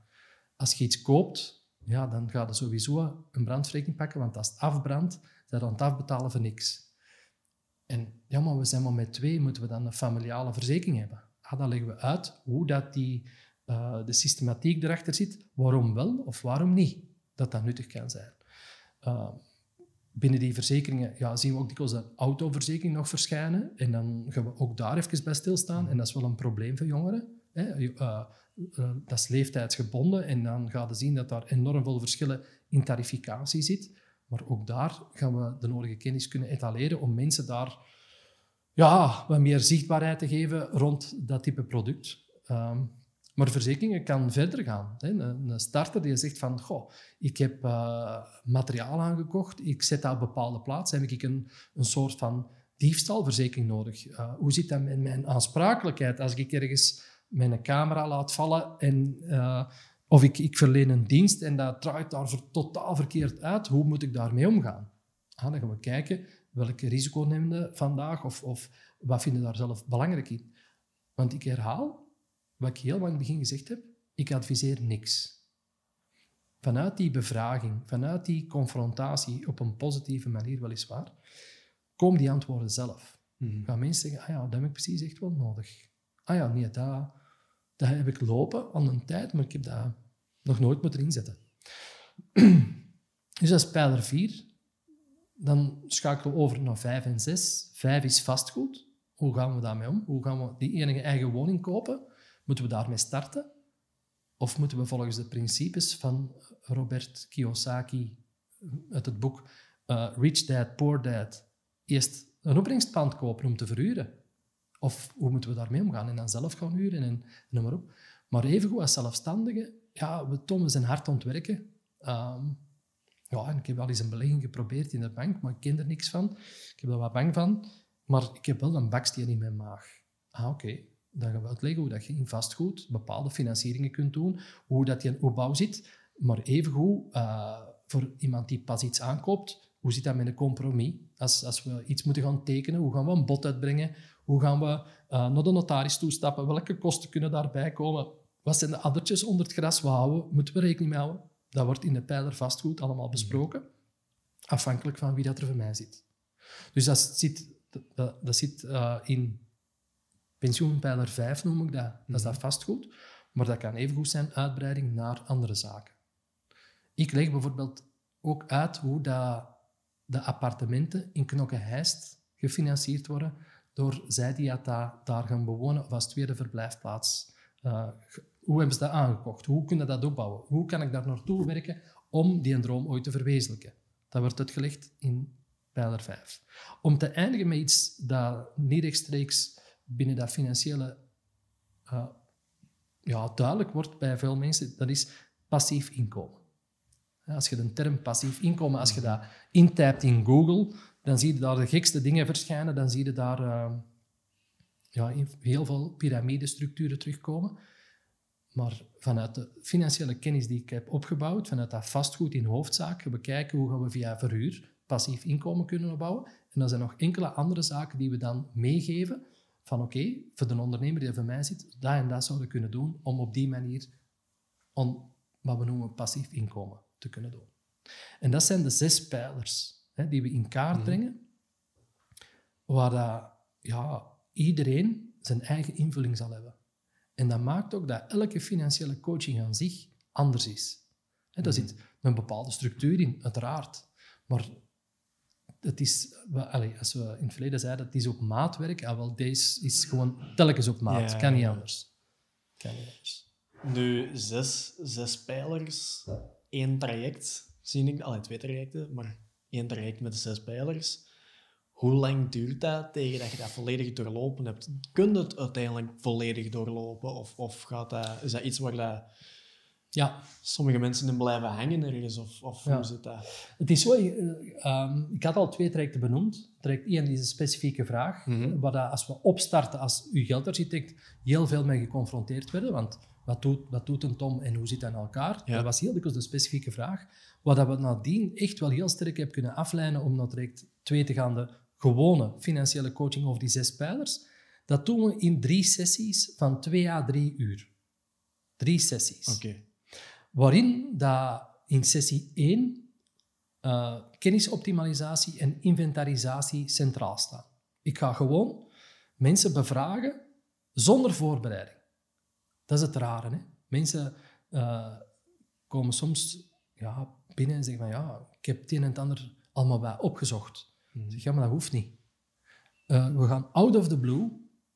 Als je iets koopt, ja, dan ga je sowieso een brandverzekering pakken, want als het afbrandt, dan aan het afbetalen voor niks. En ja, maar we zijn maar met twee, moeten we dan een familiale verzekering hebben? Ah, dan leggen we uit hoe dat die, uh, de systematiek erachter zit, waarom wel of waarom niet, dat dat nuttig kan zijn. Uh, binnen die verzekeringen ja, zien we ook dikwijls de autoverzekering nog verschijnen. En dan gaan we ook daar even bij stilstaan. En dat is wel een probleem voor jongeren. Hè. Uh, uh, dat is leeftijdsgebonden. En dan gaan we zien dat daar enorm veel verschillen in tarificatie zit. Maar ook daar gaan we de nodige kennis kunnen etaleren om mensen daar ja, wat meer zichtbaarheid te geven rond dat type product. Um, maar verzekeringen kan verder gaan. Een starter die zegt van, goh, ik heb uh, materiaal aangekocht, ik zet dat op bepaalde plaats, heb ik een, een soort van diefstalverzekering nodig. Hoe zit dat met mijn aansprakelijkheid als ik ergens mijn camera laat vallen en, uh, of ik, ik verleen een dienst en dat draait daar totaal verkeerd uit, hoe moet ik daarmee omgaan? Ah, dan gaan we kijken welke risico nemen we vandaag of, of wat vinden we daar zelf belangrijk in. Want ik herhaal, wat ik heel lang in het begin gezegd heb, ik adviseer niks. Vanuit die bevraging, vanuit die confrontatie, op een positieve manier weliswaar, komen die antwoorden zelf. Gaan mensen zeggen, ah ja, dat heb ik precies echt wel nodig. Ah ja, nee, dat, dat heb ik lopen al een tijd, maar ik heb dat nog nooit moeten inzetten. dus dat is pijler 4. Dan schakelen we over naar 5 en 6. 5 is vastgoed. Hoe gaan we daarmee om? Hoe gaan we die enige eigen woning kopen? Moeten we daarmee starten? Of moeten we volgens de principes van Robert Kiyosaki uit het boek uh, Rich Dad, Poor Dad eerst een opbrengstpand kopen om te verhuren? Of hoe moeten we daarmee omgaan? En dan zelf gaan huren en, noem maar op. Maar evengoed als zelfstandige, ja, we tonen zijn hard ontwerken. Um, ja, en ik heb wel eens een belegging geprobeerd in de bank, maar ik ken er niks van. Ik heb er wat bang van. Maar ik heb wel een baksteen in mijn maag. Ah, oké dan gaan we uitleggen hoe dat je in vastgoed bepaalde financieringen kunt doen, hoe dat je een opbouw zit. Maar evengoed, uh, voor iemand die pas iets aankoopt, hoe zit dat met een compromis? Als, als we iets moeten gaan tekenen, hoe gaan we een bod uitbrengen? Hoe gaan we uh, naar de notaris toestappen? Welke kosten kunnen daarbij komen? Wat zijn de addertjes onder het gras? Wat houden? Moeten we rekening mee houden? Dat wordt in de pijler vastgoed allemaal besproken, afhankelijk van wie dat er voor mij zit. Dus dat zit, dat, dat zit uh, in Pensioenpijler 5 noem ik dat. Dat is dat vastgoed. Maar dat kan evengoed zijn uitbreiding naar andere zaken. Ik leg bijvoorbeeld ook uit hoe dat de appartementen in Knokke-Heist gefinancierd worden door zij die dat daar gaan bewonen of als tweede verblijfplaats. Uh, hoe hebben ze dat aangekocht? Hoe kunnen dat opbouwen? Hoe kan ik daar naartoe werken om die droom ooit te verwezenlijken? Dat wordt uitgelegd in pijler 5. Om te eindigen met iets dat niet rechtstreeks binnen dat financiële uh, ja, duidelijk wordt bij veel mensen, dat is passief inkomen. Als je de term passief inkomen, als je dat intypt in Google, dan zie je daar de gekste dingen verschijnen. Dan zie je daar uh, ja, heel veel piramidestructuren terugkomen. Maar vanuit de financiële kennis die ik heb opgebouwd, vanuit dat vastgoed in hoofdzaak, we kijken hoe gaan we via verhuur passief inkomen kunnen opbouwen. En dan zijn nog enkele andere zaken die we dan meegeven van oké, voor de ondernemer die voor mij zit, dat en dat zouden kunnen doen om op die manier wat we noemen passief inkomen te kunnen doen. En dat zijn de zes pijlers hè, die we in kaart mhm. brengen, waar dat, ja, iedereen zijn eigen invulling zal hebben. En dat maakt ook dat elke financiële coaching aan zich anders is. Hè, daar mhm. zit een bepaalde structuur in, uiteraard. Maar het is, als we in het verleden zeiden, het is op maatwerk. Ja, wel, deze is gewoon telkens op maat. kan niet anders. Kan niet anders. Nu, zes, zes pijlers, één traject, zie ik. Allee, twee trajecten, maar één traject met de zes pijlers. hoe lang duurt dat tegen dat je dat volledig doorlopen hebt? Kun je het uiteindelijk volledig doorlopen? Of, of gaat dat, is dat iets waar dat Ja, sommige mensen in blijven hangen ergens? Of, of Ja. hoe zit dat? het is zo. eh, ehm, ik had al twee trajecten benoemd. Traject 1 is een specifieke vraag, Mhm. waar dat als we opstarten als uw geldarchitect heel veel mee geconfronteerd werden. Want wat doet, wat doet een Tom en hoe zit dat in elkaar? Ja. Dat was heel dikwijls de specifieke vraag. Wat dat we nadien echt wel heel sterk hebben kunnen afleiden om naar traject 2 te gaan, de gewone financiële coaching over die zes pijlers. Dat doen we in drie sessies van 2 à 3 uur. Drie sessies Oké. waarin dat in sessie 1 eh, kennisoptimalisatie en inventarisatie centraal staan. Ik ga gewoon mensen bevragen zonder voorbereiding. Dat is het rare. Hè? Mensen eh, komen soms ja, binnen en zeggen van ja, ik heb het een en het ander allemaal bij opgezocht. Ik zeg, ja, maar dat hoeft niet. Eh, we gaan out of the blue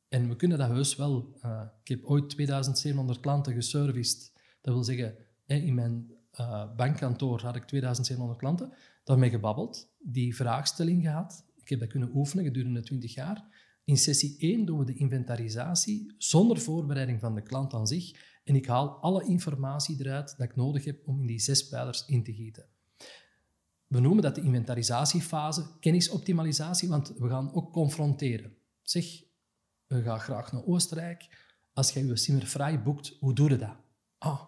en we kunnen dat heus wel. Eh, ik heb ooit 2700 klanten geserviced. Dat wil zeggen, hè, in mijn eh, bankkantoor had ik 2700 klanten. Daarmee gebabbeld, die vraagstelling gehad. Ik heb dat kunnen oefenen gedurende 20 jaar. In sessie 1 doen we de inventarisatie zonder voorbereiding van de klant aan zich. En ik haal alle informatie eruit dat ik nodig heb om in die zes pijlers in te gieten. We noemen dat de inventarisatiefase, kennisoptimalisatie, want we gaan ook confronteren. Zeg, we gaan graag naar Oostenrijk. Als jij je Simmerfrei boekt, hoe doe je dat? Ah,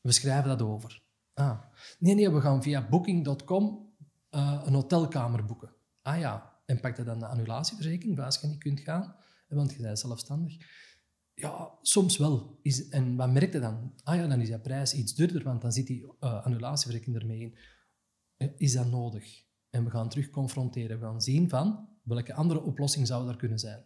we schrijven dat over. Ah, nee, nee, we gaan via booking.com eh, een hotelkamer boeken. Ah ja, en pak je dan de annulatieverzekering als je niet kunt gaan, want je bent zelfstandig. Ja, soms wel. Is, en wat merk je dan? Ah ja, dan is dat prijs iets duurder, want dan zit die eh, annulatieverzekering ermee in. Eh, Is dat nodig? En we gaan terug confronteren. We gaan zien van welke andere oplossing zou er kunnen zijn.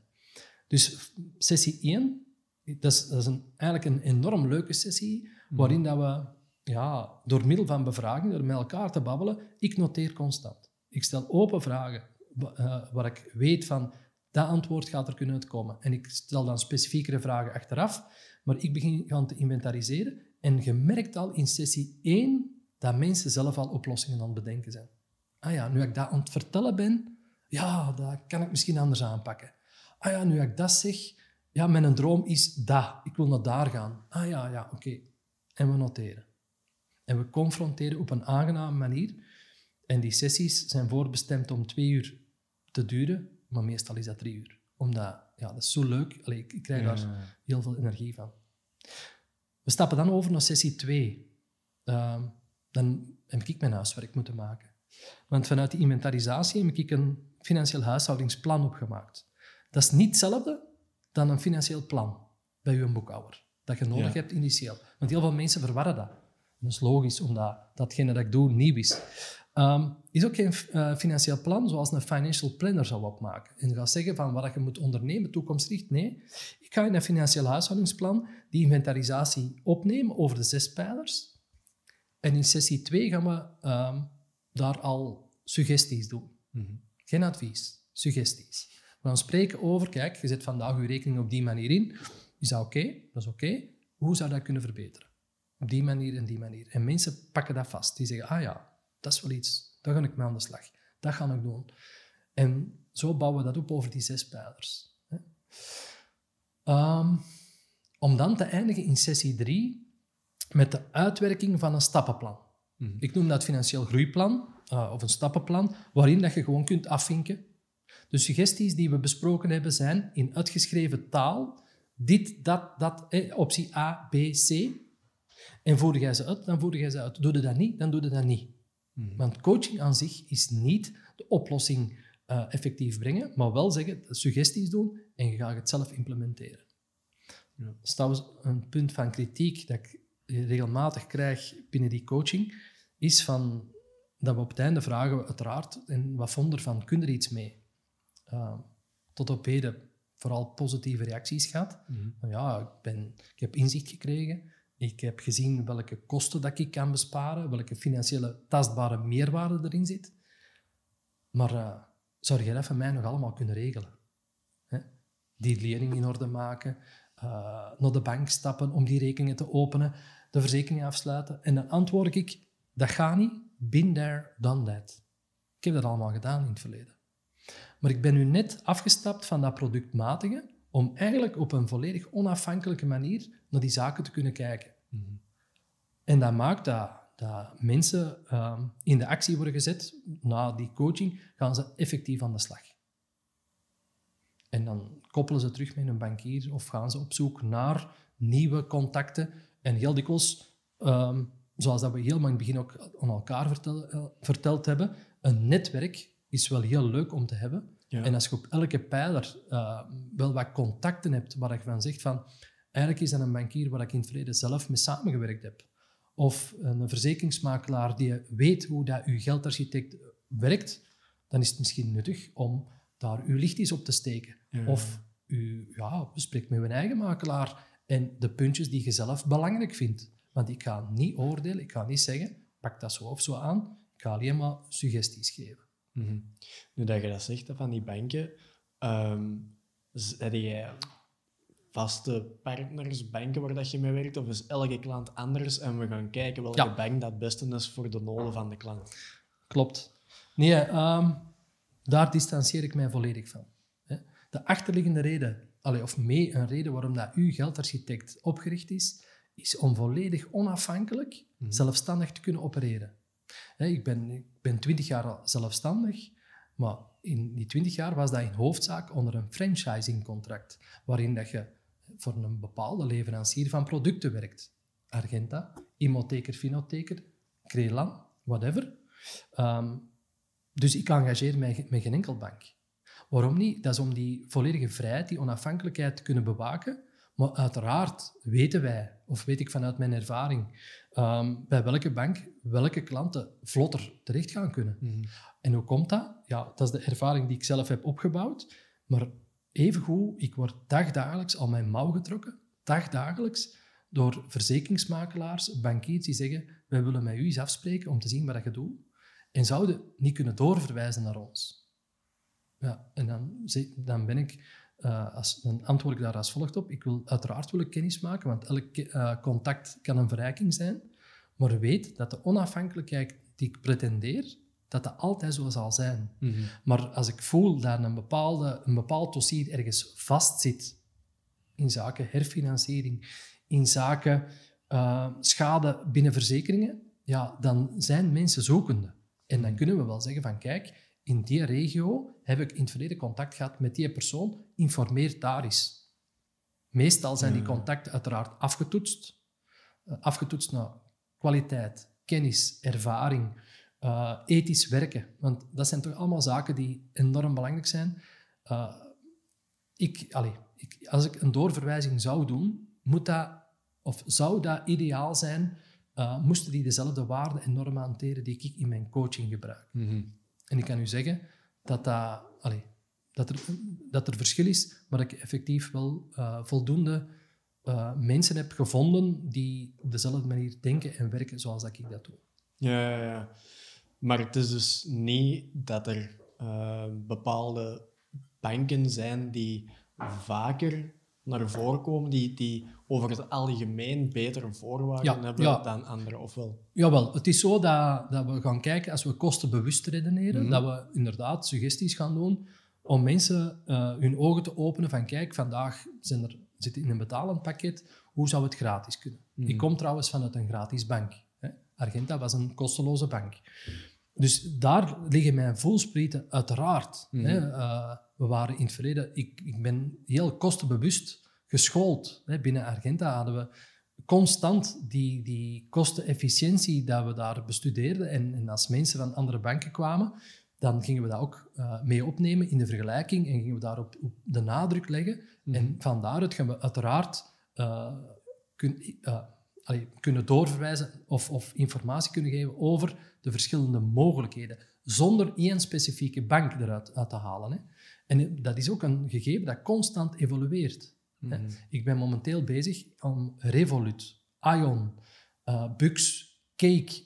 Dus sessie 1, dat is, dat is een, eigenlijk een enorm leuke sessie, waarin dat we ja, door middel van bevraging, door met elkaar te babbelen, ik noteer constant. Ik stel open vragen eh, waar ik weet van dat antwoord gaat er kunnen uitkomen. En ik stel dan specifiekere vragen achteraf, maar ik begin gaan te inventariseren. En je merkt al in sessie 1 dat mensen zelf al oplossingen aan het bedenken zijn. Ah ja, nu ik dat aan het vertellen ben, ja, dat kan ik misschien anders aanpakken. Ah ja, nu ik dat zeg, ja, mijn droom is dat. Ik wil naar daar gaan. Ah ja, ja, oké. En we noteren. En we confronteren op een aangename manier. En die sessies zijn voorbestemd om twee uur te duren, maar meestal is dat drie uur. Omdat, ja, dat is zo leuk. Allee, ik, ik krijg daar heel veel energie van. We stappen dan over naar sessie 2. dan heb ik mijn huiswerk moeten maken. Want vanuit die inventarisatie heb ik een financieel huishoudingsplan opgemaakt. Dat is niet hetzelfde dan een financieel plan bij uw boekhouder. Dat je nodig Ja. hebt initieel. Want heel veel mensen verwarren dat. Dat is logisch, omdat datgene dat ik doe nieuw is. Ehm, is ook geen eh, financieel plan zoals een financial planner zou opmaken. En gaat zeggen van wat je moet ondernemen, toekomstgericht. Nee, ik ga in een financieel huishoudingsplan die inventarisatie opnemen over de zes pijlers. En in sessie 2 gaan we ehm, daar al suggesties doen. Geen advies, suggesties. We gaan spreken over, kijk, je zet vandaag je rekening op die manier in. Is dat oké? Dat is oké. Hoe zou dat kunnen verbeteren? Op die manier en die manier. En mensen pakken dat vast. Die zeggen, ah ja, dat is wel iets. Daar ga ik mee aan de slag. Dat ga ik doen. En zo bouwen we dat op over die zes pijlers. Ehm, om dan te eindigen in sessie 3 met de uitwerking van een stappenplan. Ik noem dat financieel groeiplan eh, of een stappenplan, waarin dat je gewoon kunt afvinken. De suggesties die we besproken hebben zijn in uitgeschreven taal dit, dat, dat, eh, optie A, B, C. En voer jij ze uit, dan voer jij ze uit. Doe je dat niet, dan doe je dat niet. Want coaching aan zich is niet de oplossing eh, effectief brengen, maar wel zeggen, suggesties doen en je gaat het zelf implementeren. Dat is trouwens een punt van kritiek dat ik regelmatig krijg binnen die coaching, is van, dat we op het einde vragen we uiteraard, en wat vond er van, kun er iets mee? Uh, tot op heden vooral positieve reacties gehad. Van, ja, ik, ben, ik heb inzicht gekregen, ik heb gezien welke kosten dat ik kan besparen, welke financiële tastbare meerwaarde erin zit. Maar uh, zou jij dat mij nog allemaal kunnen regelen? Hè? Die lening in orde maken, uh, naar de bank stappen om die rekeningen te openen, de verzekering afsluiten. En dan antwoord ik, dat gaat niet. Been there, done that. Ik heb dat allemaal gedaan in het verleden. Maar ik ben nu net afgestapt van dat productmatige om eigenlijk op een volledig onafhankelijke manier naar die zaken te kunnen kijken. En dat maakt dat, dat mensen ehm, in de actie worden gezet. Na die coaching gaan ze effectief aan de slag. En dan koppelen ze terug met een bankier of gaan ze op zoek naar nieuwe contacten. En heel dikwijls, ehm, zoals dat we helemaal in het begin ook aan elkaar vertel, eh, verteld hebben, een netwerk is wel heel leuk om te hebben. Ja. En als je op elke pijler eh, wel wat contacten hebt waar je van zegt van eigenlijk is dat een bankier waar ik in het verleden zelf mee samengewerkt heb. Of een verzekeringsmakelaar die weet hoe dat uw geldarchitect werkt, dan is het misschien nuttig om daar uw licht eens op te steken. Ja. Of u ja, spreekt met uw eigen makelaar en de puntjes die je zelf belangrijk vindt. Want ik ga niet oordelen, ik ga niet zeggen, pak dat zo of zo aan. Ik ga alleen maar suggesties geven. Mhm. Nu dat je dat zegt, van die banken, ehm z- heb jij vaste partners, banken waar dat je mee werkt, of is elke klant anders en we gaan kijken welke Ja. bank dat beste is voor de noden van de klant? Klopt. Nee, ehm, daar distancieer ik mij volledig van. De achterliggende reden, of mee een reden waarom dat uw geldarchitect opgericht is, is om volledig onafhankelijk, zelfstandig te kunnen opereren. Hè, ik, ben, ik ben 20 jaar al zelfstandig, maar in die 20 jaar was dat in hoofdzaak onder een franchisingcontract, waarin dat je voor een bepaalde leverancier van producten werkt. Argenta, Imotheker, Finotheker, Crelan, whatever. Ehm, dus ik engageer mij met geen enkel bank. Waarom niet? Dat is om die volledige vrijheid, die onafhankelijkheid te kunnen bewaken. Maar uiteraard weten wij, of weet ik vanuit mijn ervaring, ehm, bij welke bank welke klanten vlotter terecht gaan kunnen. En hoe komt dat? Ja, dat is de ervaring die ik zelf heb opgebouwd. Maar evengoed, ik word dagdagelijks al mijn mouw getrokken, dagdagelijks, door verzekeringsmakelaars, bankiers die zeggen, wij willen met u eens afspreken om te zien wat je doet. En zouden niet kunnen doorverwijzen naar ons. Ja, en dan, dan ben ik, eh, als, dan antwoord ik daar als volgt op. Ik wil uiteraard wil ik kennis maken, want elk eh, contact kan een verrijking zijn. Maar weet dat de onafhankelijkheid die ik pretendeer, dat dat altijd zo zal zijn. Maar als ik voel dat een, bepaalde, een bepaald dossier ergens vastzit, in zaken herfinanciering, in zaken eh, schade binnen verzekeringen, ja, dan zijn mensen zoekende. En dan kunnen we wel zeggen van, kijk, in die regio heb ik in het verleden contact gehad met die persoon, informeer daar eens. Meestal zijn die contacten uiteraard afgetoetst. Eh, afgetoetst naar kwaliteit, kennis, ervaring, eh, ethisch werken. Want dat zijn toch allemaal zaken die enorm belangrijk zijn. Eh, ik, ik, als ik een doorverwijzing zou doen, moet dat, of zou dat ideaal zijn, moesten die dezelfde waarden en normen hanteren die ik in mijn coaching gebruik. En ik kan u zeggen dat, dat, dat, er, dat er verschil is, maar dat ik effectief wel eh, voldoende eh, mensen heb gevonden die op dezelfde manier denken en werken zoals dat ik dat doe. Ja, ja, ja. Maar het is dus niet dat er eh, bepaalde banken zijn die vaker naar voren komen, die, die over het algemeen betere voorwaarden Ja, hebben ja. dan anderen, ofwel? Jawel, het is zo dat, dat we gaan kijken, als we kostenbewust redeneren, Mhm. dat we inderdaad suggesties gaan doen om mensen eh, hun ogen te openen van kijk, vandaag zijn er, zit in een betalend pakket, hoe zou het gratis kunnen? Mhm. Ik kom trouwens vanuit een gratis bank. Hè. Argenta was een kosteloze bank. Dus daar liggen mijn voelsprieten uiteraard. Mhm. Hè. Eh, we waren in het verleden, ik, ik ben heel kostenbewust geschoold. Hè. Binnen Argenta hadden we constant die, die kostenefficiëntie dat we daar bestudeerden. En, en als mensen van andere banken kwamen, dan gingen we dat ook eh, mee opnemen in de vergelijking en gingen we daarop op de nadruk leggen. En van daaruit gaan we uiteraard eh, kun- eh, allee, kunnen doorverwijzen of, of informatie kunnen geven over de verschillende mogelijkheden, zonder één specifieke bank eruit uit te halen. Hè. En dat is ook een gegeven dat constant evolueert. hè. Ik ben momenteel bezig om Revolut, Ion, eh, Bux, Cake,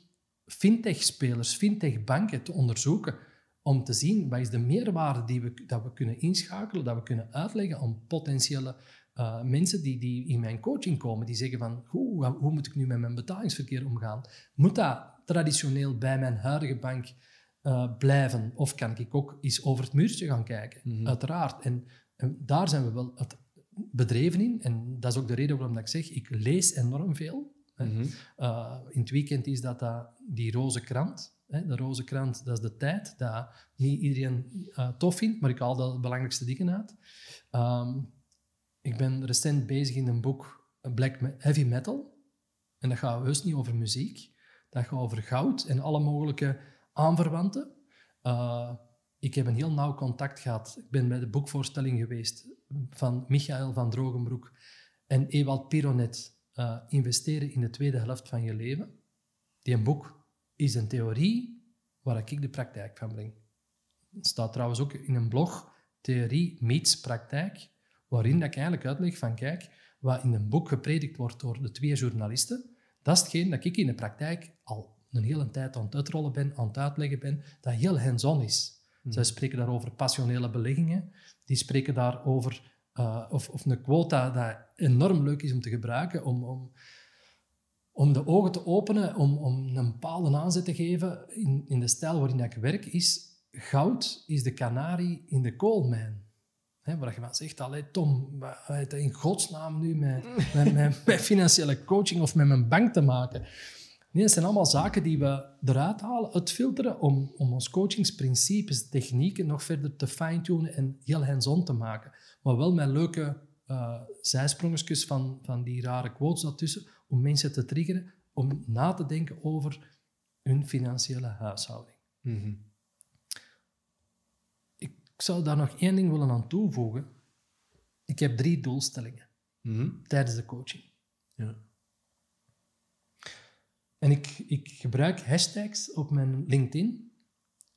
fintech-spelers, fintech-banken te onderzoeken om te zien wat is de meerwaarde die we, dat we kunnen inschakelen, dat we kunnen uitleggen aan potentiële eh, mensen die, die in mijn coaching komen, die zeggen van, hoe, hoe moet ik nu met mijn betalingsverkeer omgaan? Moet dat traditioneel bij mijn huidige bank eh, blijven? Of kan ik ook eens over het muurtje gaan kijken? Mhm. Uiteraard. En, en daar zijn we wel het bedreven in. En dat is ook de reden waarom dat ik zeg, ik lees enorm veel. Mhm. Uh, in het weekend is dat, dat die roze krant. Hè? De roze krant, dat is de tijd. Dat niet iedereen eh, tof vindt, maar ik haal de belangrijkste dingen uit. Ehm, ik ben recent bezig in een boek eh, Black Me- Heavy Metal. En dat gaat heus niet over muziek. Dat gaat over goud en alle mogelijke aanverwanten. Uh, ik heb een heel nauw contact gehad. Ik ben bij de boekvoorstelling geweest van Michael van Drogenbroek en Ewald Pironet. eh, investeren in de tweede helft van je leven. Die boek is een theorie waar ik de praktijk van breng. Het staat trouwens ook in een blog, Theorie meets praktijk, waarin dat ik eigenlijk uitleg van, kijk, wat in een boek gepredikt wordt door de twee journalisten, dat is hetgeen dat ik in de praktijk al een hele tijd aan het uitrollen ben, aan het uitleggen ben, dat heel hands-on is. Zij spreken daar over passionele beleggingen, die spreken daar over eh, of, of een quota dat enorm leuk is om te gebruiken, om, om, om de ogen te openen, om, om een bepaalde aanzet te geven in, in de stijl waarin ik werk, is goud is de kanarie in de koolmijn. Hè, waar je van zegt, allee, Tom, wat heeft dat in godsnaam nu met, met, met, met financiële coaching of met mijn bank te maken? Nee, dat zijn allemaal zaken die we eruit halen, uitfilteren, om, om ons coachingsprincipes, technieken nog verder te fine-tunen en heel hands-on te maken. Maar wel met leuke uh, zijsprongetjes van, van die rare quotes daartussen, om mensen te triggeren om na te denken over hun financiële huishouding. Mhm. Ik zou daar nog één ding willen aan toevoegen. Ik heb drie doelstellingen Mhm. tijdens de coaching. Ja. En ik, ik gebruik hashtags op mijn LinkedIn.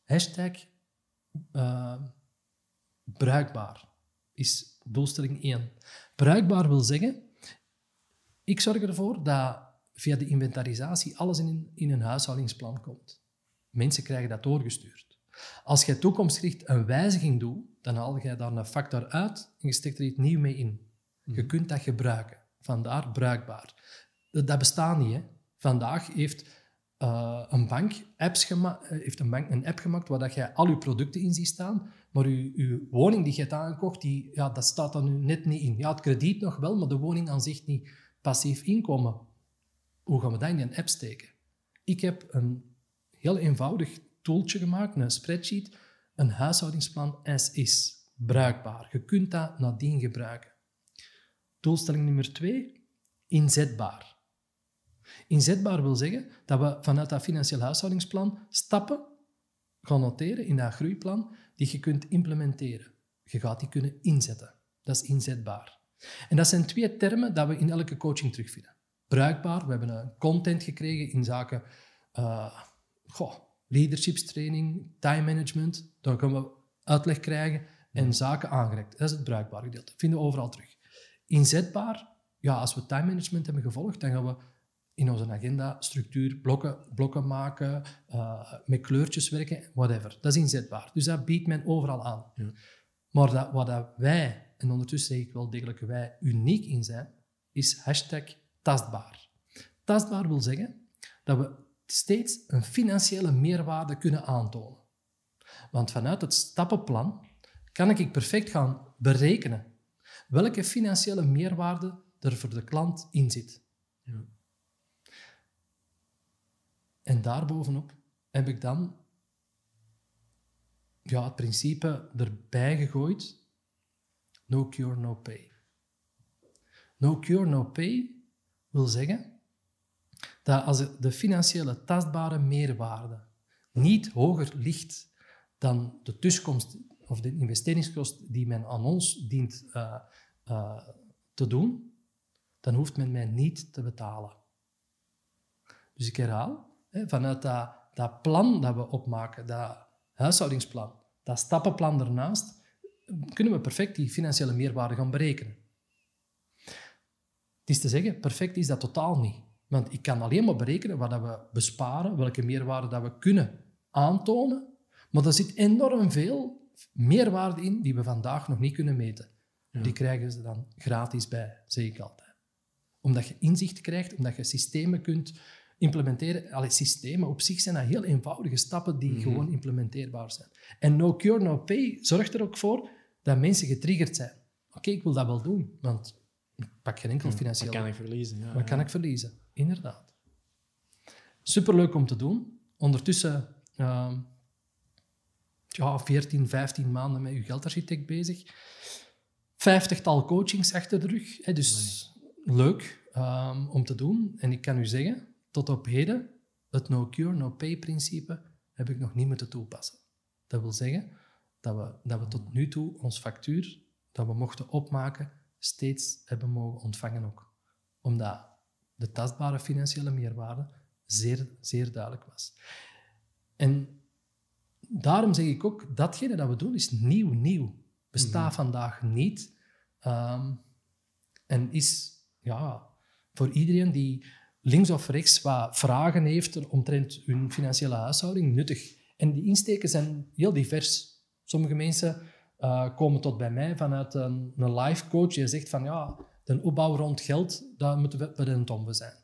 Hashtag eh, bruikbaar is doelstelling 1. Bruikbaar wil zeggen, ik zorg ervoor dat via de inventarisatie alles in, in een huishoudingsplan komt. Mensen krijgen dat doorgestuurd. Als jij toekomstgericht een wijziging doet, dan haal jij daar een factor uit en je steekt er iets nieuw mee in. Je kunt dat gebruiken. Vandaar bruikbaar. Dat, dat bestaat niet. Hè. Vandaag heeft, uh, een bank apps uh, heeft een bank een app gemaakt waar dat jij al je producten in ziet staan, maar je, woning die je hebt aangekocht, die, ja, dat staat dan nu net niet in. Ja, het krediet nog wel, maar de woning aan zich niet. Passief inkomen. Hoe gaan we dat in een app steken? Ik heb een heel eenvoudig tooltje gemaakt, een spreadsheet, een huishoudingsplan as is. Bruikbaar. Je kunt dat nadien gebruiken. Doelstelling nummer twee, inzetbaar. Inzetbaar wil zeggen dat we vanuit dat financieel huishoudingsplan stappen gaan noteren in dat groeiplan die je kunt implementeren. Je gaat die kunnen inzetten. Dat is inzetbaar. En dat zijn twee termen dat we in elke coaching terugvinden. Bruikbaar, we hebben een content gekregen in zaken uh, goh, leadershipstraining, time management. Daar kunnen we uitleg krijgen en zaken aangereikt. Dat is het bruikbare gedeelte. Dat vinden we overal terug. Inzetbaar, ja, als we time management hebben gevolgd, dan gaan we in onze agenda structuur, blokken, blokken maken, uh, met kleurtjes werken, whatever. Dat is inzetbaar. Dus dat biedt men overal aan. Ja. Maar dat, wat dat wij, en ondertussen zeg ik wel degelijk wij, uniek in zijn, is hashtag tastbaar. Tastbaar wil zeggen dat we steeds een financiële meerwaarde kunnen aantonen. Want vanuit het stappenplan kan ik perfect gaan berekenen welke financiële meerwaarde er voor de klant in zit. Ja. En daarbovenop heb ik dan ja, het principe erbij gegooid: no cure, no pay. No cure, no pay wil zeggen dat als de financiële tastbare meerwaarde niet hoger ligt dan de tussenkomst of de investeringskost die men aan ons dient uh, uh, te doen, dan hoeft men mij niet te betalen. Dus ik herhaal, vanuit dat, dat plan dat we opmaken, dat huishoudingsplan, dat stappenplan daarnaast, kunnen we perfect die financiële meerwaarde gaan berekenen. Het is te zeggen, perfect is dat totaal niet. Want ik kan alleen maar berekenen wat we besparen, welke meerwaarde dat we kunnen aantonen. Maar er zit enorm veel meerwaarde in die we vandaag nog niet kunnen meten. Ja. Die krijgen ze dan gratis bij, zeg ik altijd. Omdat je inzicht krijgt, omdat je systemen kunt implementeren. Alle systemen op zich zijn dat heel eenvoudige stappen die Mhm. gewoon implementeerbaar zijn. En no cure, no pay zorgt er ook voor dat mensen getriggerd zijn. Oké, ik wil dat wel doen, want ik pak geen enkel Wat financieel. kan ik verliezen? Ja, Wat kan ik verliezen? Inderdaad. Superleuk om te doen. Ondertussen ja, 14, 15 maanden met uw geldarchitect bezig. Vijftigtal coachings achter de rug. Hè, dus leuk ehm, om te doen. En ik kan u zeggen, tot op heden, het no cure, no pay principe heb ik nog niet moeten toepassen. Dat wil zeggen dat we, dat we tot nu toe ons factuur dat we mochten opmaken steeds hebben mogen ontvangen ook. Omdat de tastbare financiële meerwaarde zeer, zeer duidelijk was. En daarom zeg ik ook, datgene dat we doen is nieuw, nieuw. Bestaat vandaag niet. Ehm, en is ja, voor iedereen die links of rechts wat vragen heeft omtrent hun financiële huishouding nuttig. En die insteken zijn heel divers. Sommige mensen eh, komen tot bij mij vanuit een, een life coach die zegt van ja, de opbouw rond geld, daar moeten we bij de tombe zijn.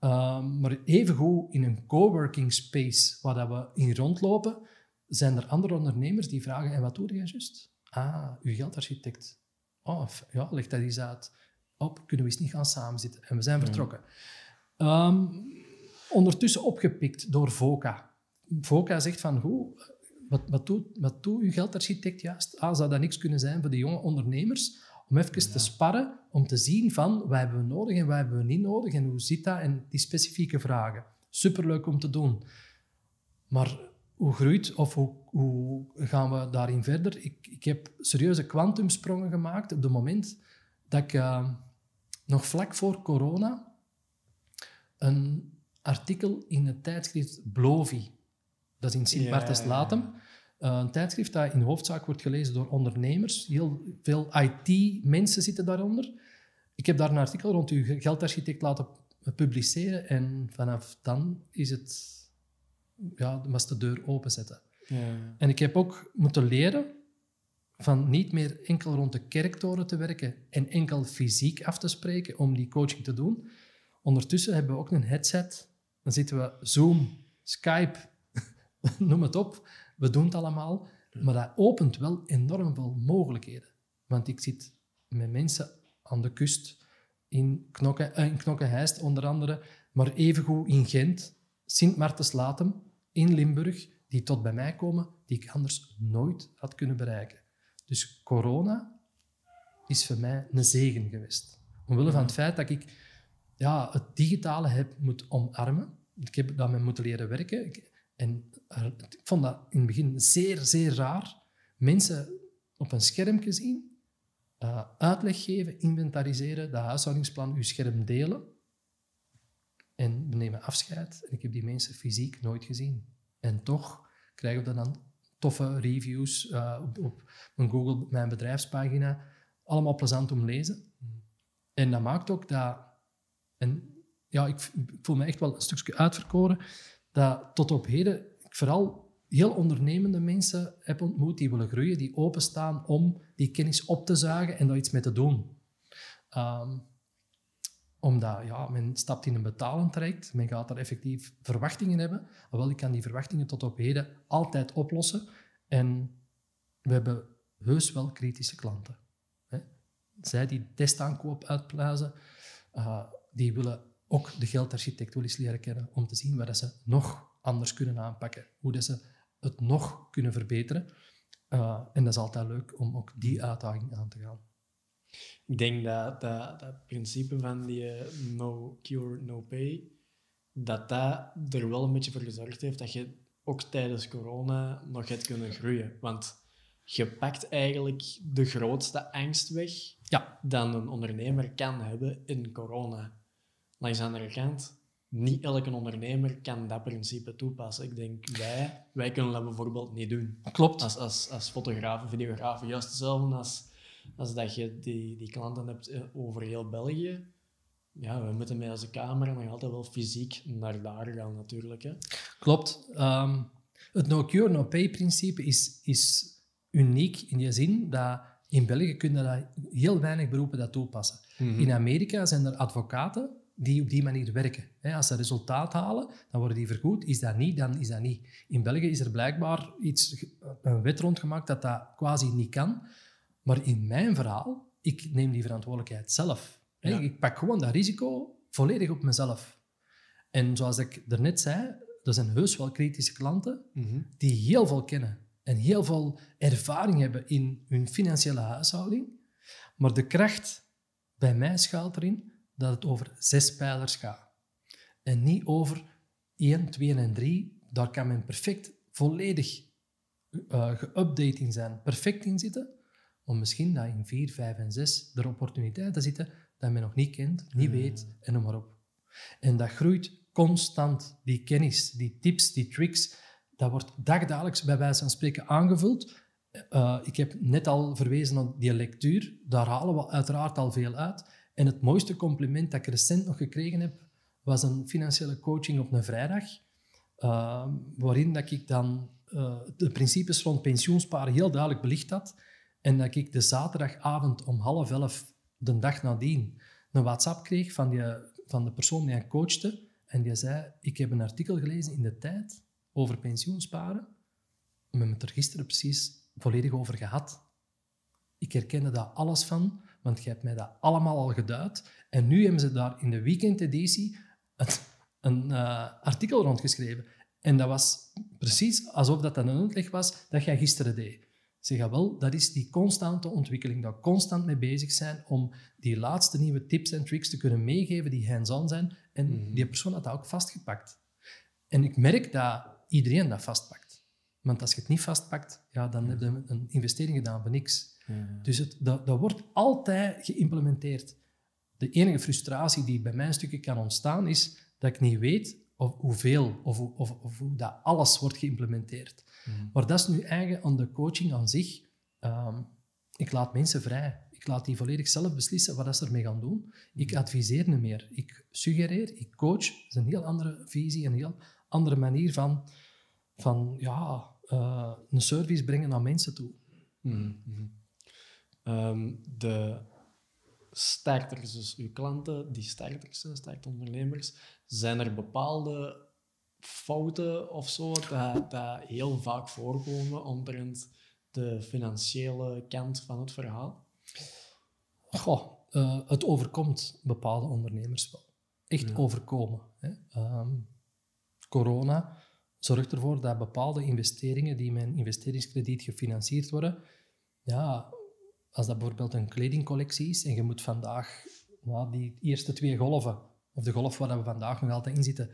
Um, maar evengoed in een coworking space waar dat we in rondlopen, zijn er andere ondernemers die vragen, en wat doe jij juist? Ah, uw geldarchitect. Oh, f- ja, leg dat eens uit. Op, kunnen we eens niet gaan samenzitten? En we zijn vertrokken. Ehm, ondertussen opgepikt door VOCA. VOCA zegt van, hoe, wat, wat, doet, wat doet uw geldarchitect juist? Ah, zou dat niks kunnen zijn voor de jonge ondernemers? Om even te sparren, om te zien van, wat hebben we nodig en wat hebben we niet nodig en hoe zit dat? En die specifieke vragen. Superleuk om te doen. Maar hoe groeit of hoe, hoe gaan we daarin verder? Ik, ik heb serieuze kwantumsprongen gemaakt op het moment dat ik eh, nog vlak voor corona een artikel in het tijdschrift Blovi, dat is in sint ja. Latem, eh, een tijdschrift dat in hoofdzaak wordt gelezen door ondernemers. Heel veel IT-mensen zitten daaronder. Ik heb daar een artikel rond uw geldarchitect laten publiceren en vanaf dan is het, ja, was de deur openzetten. Ja. En ik heb ook moeten leren van niet meer enkel rond de kerktoren te werken en enkel fysiek af te spreken om die coaching te doen. Ondertussen hebben we ook een headset. Dan zitten we Zoom, Skype, noem het op. We doen het allemaal. Maar dat opent wel enorm veel mogelijkheden. Want ik zit met mensen aan de kust, in, Knokke, eh, in onder andere, maar evengoed in Gent, Sint-Martens-Latem, in Limburg, die tot bij mij komen, die ik anders nooit had kunnen bereiken. Dus corona is voor mij een zegen geweest. Omwille van het feit dat ik ja, het digitale heb moeten omarmen. Ik heb daarmee moeten leren werken. Ik- en ik vond dat in het begin zeer, zeer raar. Mensen op een scherm zien, eh, uitleg geven, inventariseren, dat huishoudingsplan, uw scherm delen. En we nemen afscheid. En ik heb die mensen fysiek nooit gezien. En toch krijgen we dan toffe reviews eh, op, op mijn Google, mijn bedrijfspagina. Allemaal plezant om te lezen. En dat maakt ook dat... En ja, ik, voel me echt wel een stukje uitverkoren. Dat tot op heden ik vooral heel ondernemende mensen heb ontmoet die willen groeien, die openstaan om die kennis op te zuigen en daar iets mee te doen. Ehm, omdat ja, men stapt in een betalend traject, men gaat daar effectief verwachtingen hebben. Wel, ik kan die verwachtingen tot op heden altijd oplossen. En we hebben heus wel kritische klanten. Hè. Zij die testaankoop uitpluizen, eh, die willen ook de geldarchitect wel eens leren kennen om te zien waar dat ze nog anders kunnen aanpakken, hoe dat ze het nog kunnen verbeteren. Eh, en dat is altijd leuk om ook die uitdaging aan te gaan. Ik denk dat, dat dat principe van die eh, no cure, no pay, dat dat er wel een beetje voor gezorgd heeft dat je ook tijdens corona nog hebt kunnen groeien. Want je pakt eigenlijk de grootste angst weg Ja, dan een ondernemer kan hebben in corona. Langs de andere kant, niet elke ondernemer kan dat principe toepassen. Ik denk, wij, wij kunnen dat bijvoorbeeld niet doen. klopt. Als, als, als fotograaf, videograaf, juist hetzelfde als, als dat je die, die klanten hebt eh, over heel België. Ja, we moeten met onze camera nog altijd wel fysiek naar daar gaan natuurlijk. Hè. Klopt. Ehm, het no-cure, no-pay-principe is, is uniek in die zin dat in België kunnen dat heel weinig beroepen dat toepassen. In Amerika zijn er advocaten die op die manier werken. Als ze resultaat halen, dan worden die vergoed. Is dat niet, dan is dat niet. In België is er blijkbaar iets, een wet rondgemaakt dat dat quasi niet kan. Maar in mijn verhaal, ik neem die verantwoordelijkheid zelf. Ja. Ik pak gewoon dat risico volledig op mezelf. En zoals ik daarnet zei, er zijn heus wel kritische klanten Mhm. die heel veel kennen en heel veel ervaring hebben in hun financiële huishouding. Maar de kracht bij mij schuilt erin dat het over zes pijlers gaat. En niet over één, twee en drie. Daar kan men perfect volledig eh geüpdate in zijn, perfect in zitten. Om misschien dat in vier, vijf en zes er opportuniteiten zitten dat men nog niet kent, niet weet en noem maar op. En dat groeit constant, die kennis, die tips, die tricks. Dat wordt dagdagelijks bij wijze van spreken aangevuld. Eh, ik heb net al verwezen naar die lectuur. Daar halen we uiteraard al veel uit. En het mooiste compliment dat ik recent nog gekregen heb, was een financiële coaching op een vrijdag. eh, waarin dat ik dan eh, de principes rond pensioensparen heel duidelijk belicht had. En dat ik de zaterdagavond om half elf, de dag nadien, een WhatsApp kreeg van, die, van de persoon die hij coachte. En die zei, ik heb een artikel gelezen in de tijd over pensioensparen. We hebben het er gisteren precies volledig over gehad. Ik herkende daar alles van, want je hebt mij dat allemaal al geduid. En nu hebben ze daar in de weekendeditie een eh, artikel rondgeschreven. En dat was precies alsof dat een uitleg was dat jij gisteren deed. Zeg ja, wel, dat is die constante ontwikkeling, daar constant mee bezig zijn om die laatste nieuwe tips en tricks te kunnen meegeven die hands-on zijn. En die persoon had dat ook vastgepakt. En ik merk dat iedereen dat vastpakt. Want als je het niet vastpakt, ja, dan heb je een investering gedaan voor niks. Dus het, dat, dat wordt altijd geïmplementeerd. De enige frustratie die bij mijn stukje kan ontstaan, is dat ik niet weet of hoeveel of, of, of hoe dat alles wordt geïmplementeerd. Maar dat is nu eigen aan de coaching aan zich. Ehm, ik laat mensen vrij. Ik laat die volledig zelf beslissen wat ze ermee gaan doen. Ik adviseer niet meer. Ik suggereer, ik coach. Dat is een heel andere visie, een heel andere manier van, van ja, eh, een service brengen naar mensen toe. Mhm, mhm. Ehm, de starters, dus uw klanten, die starters, eh, startondernemers, zijn er bepaalde fouten of zo dat, dat heel vaak voorkomen omtrent de financiële kant van het verhaal? Goh, eh, het overkomt bepaalde ondernemers wel. Echt overkomen. Hè. Ehm, corona zorgt ervoor dat bepaalde investeringen die met een investeringskrediet gefinancierd worden, ja, als dat bijvoorbeeld een kledingcollectie is en je moet vandaag nou, die eerste twee golven, of de golf waar we vandaag nog altijd in zitten,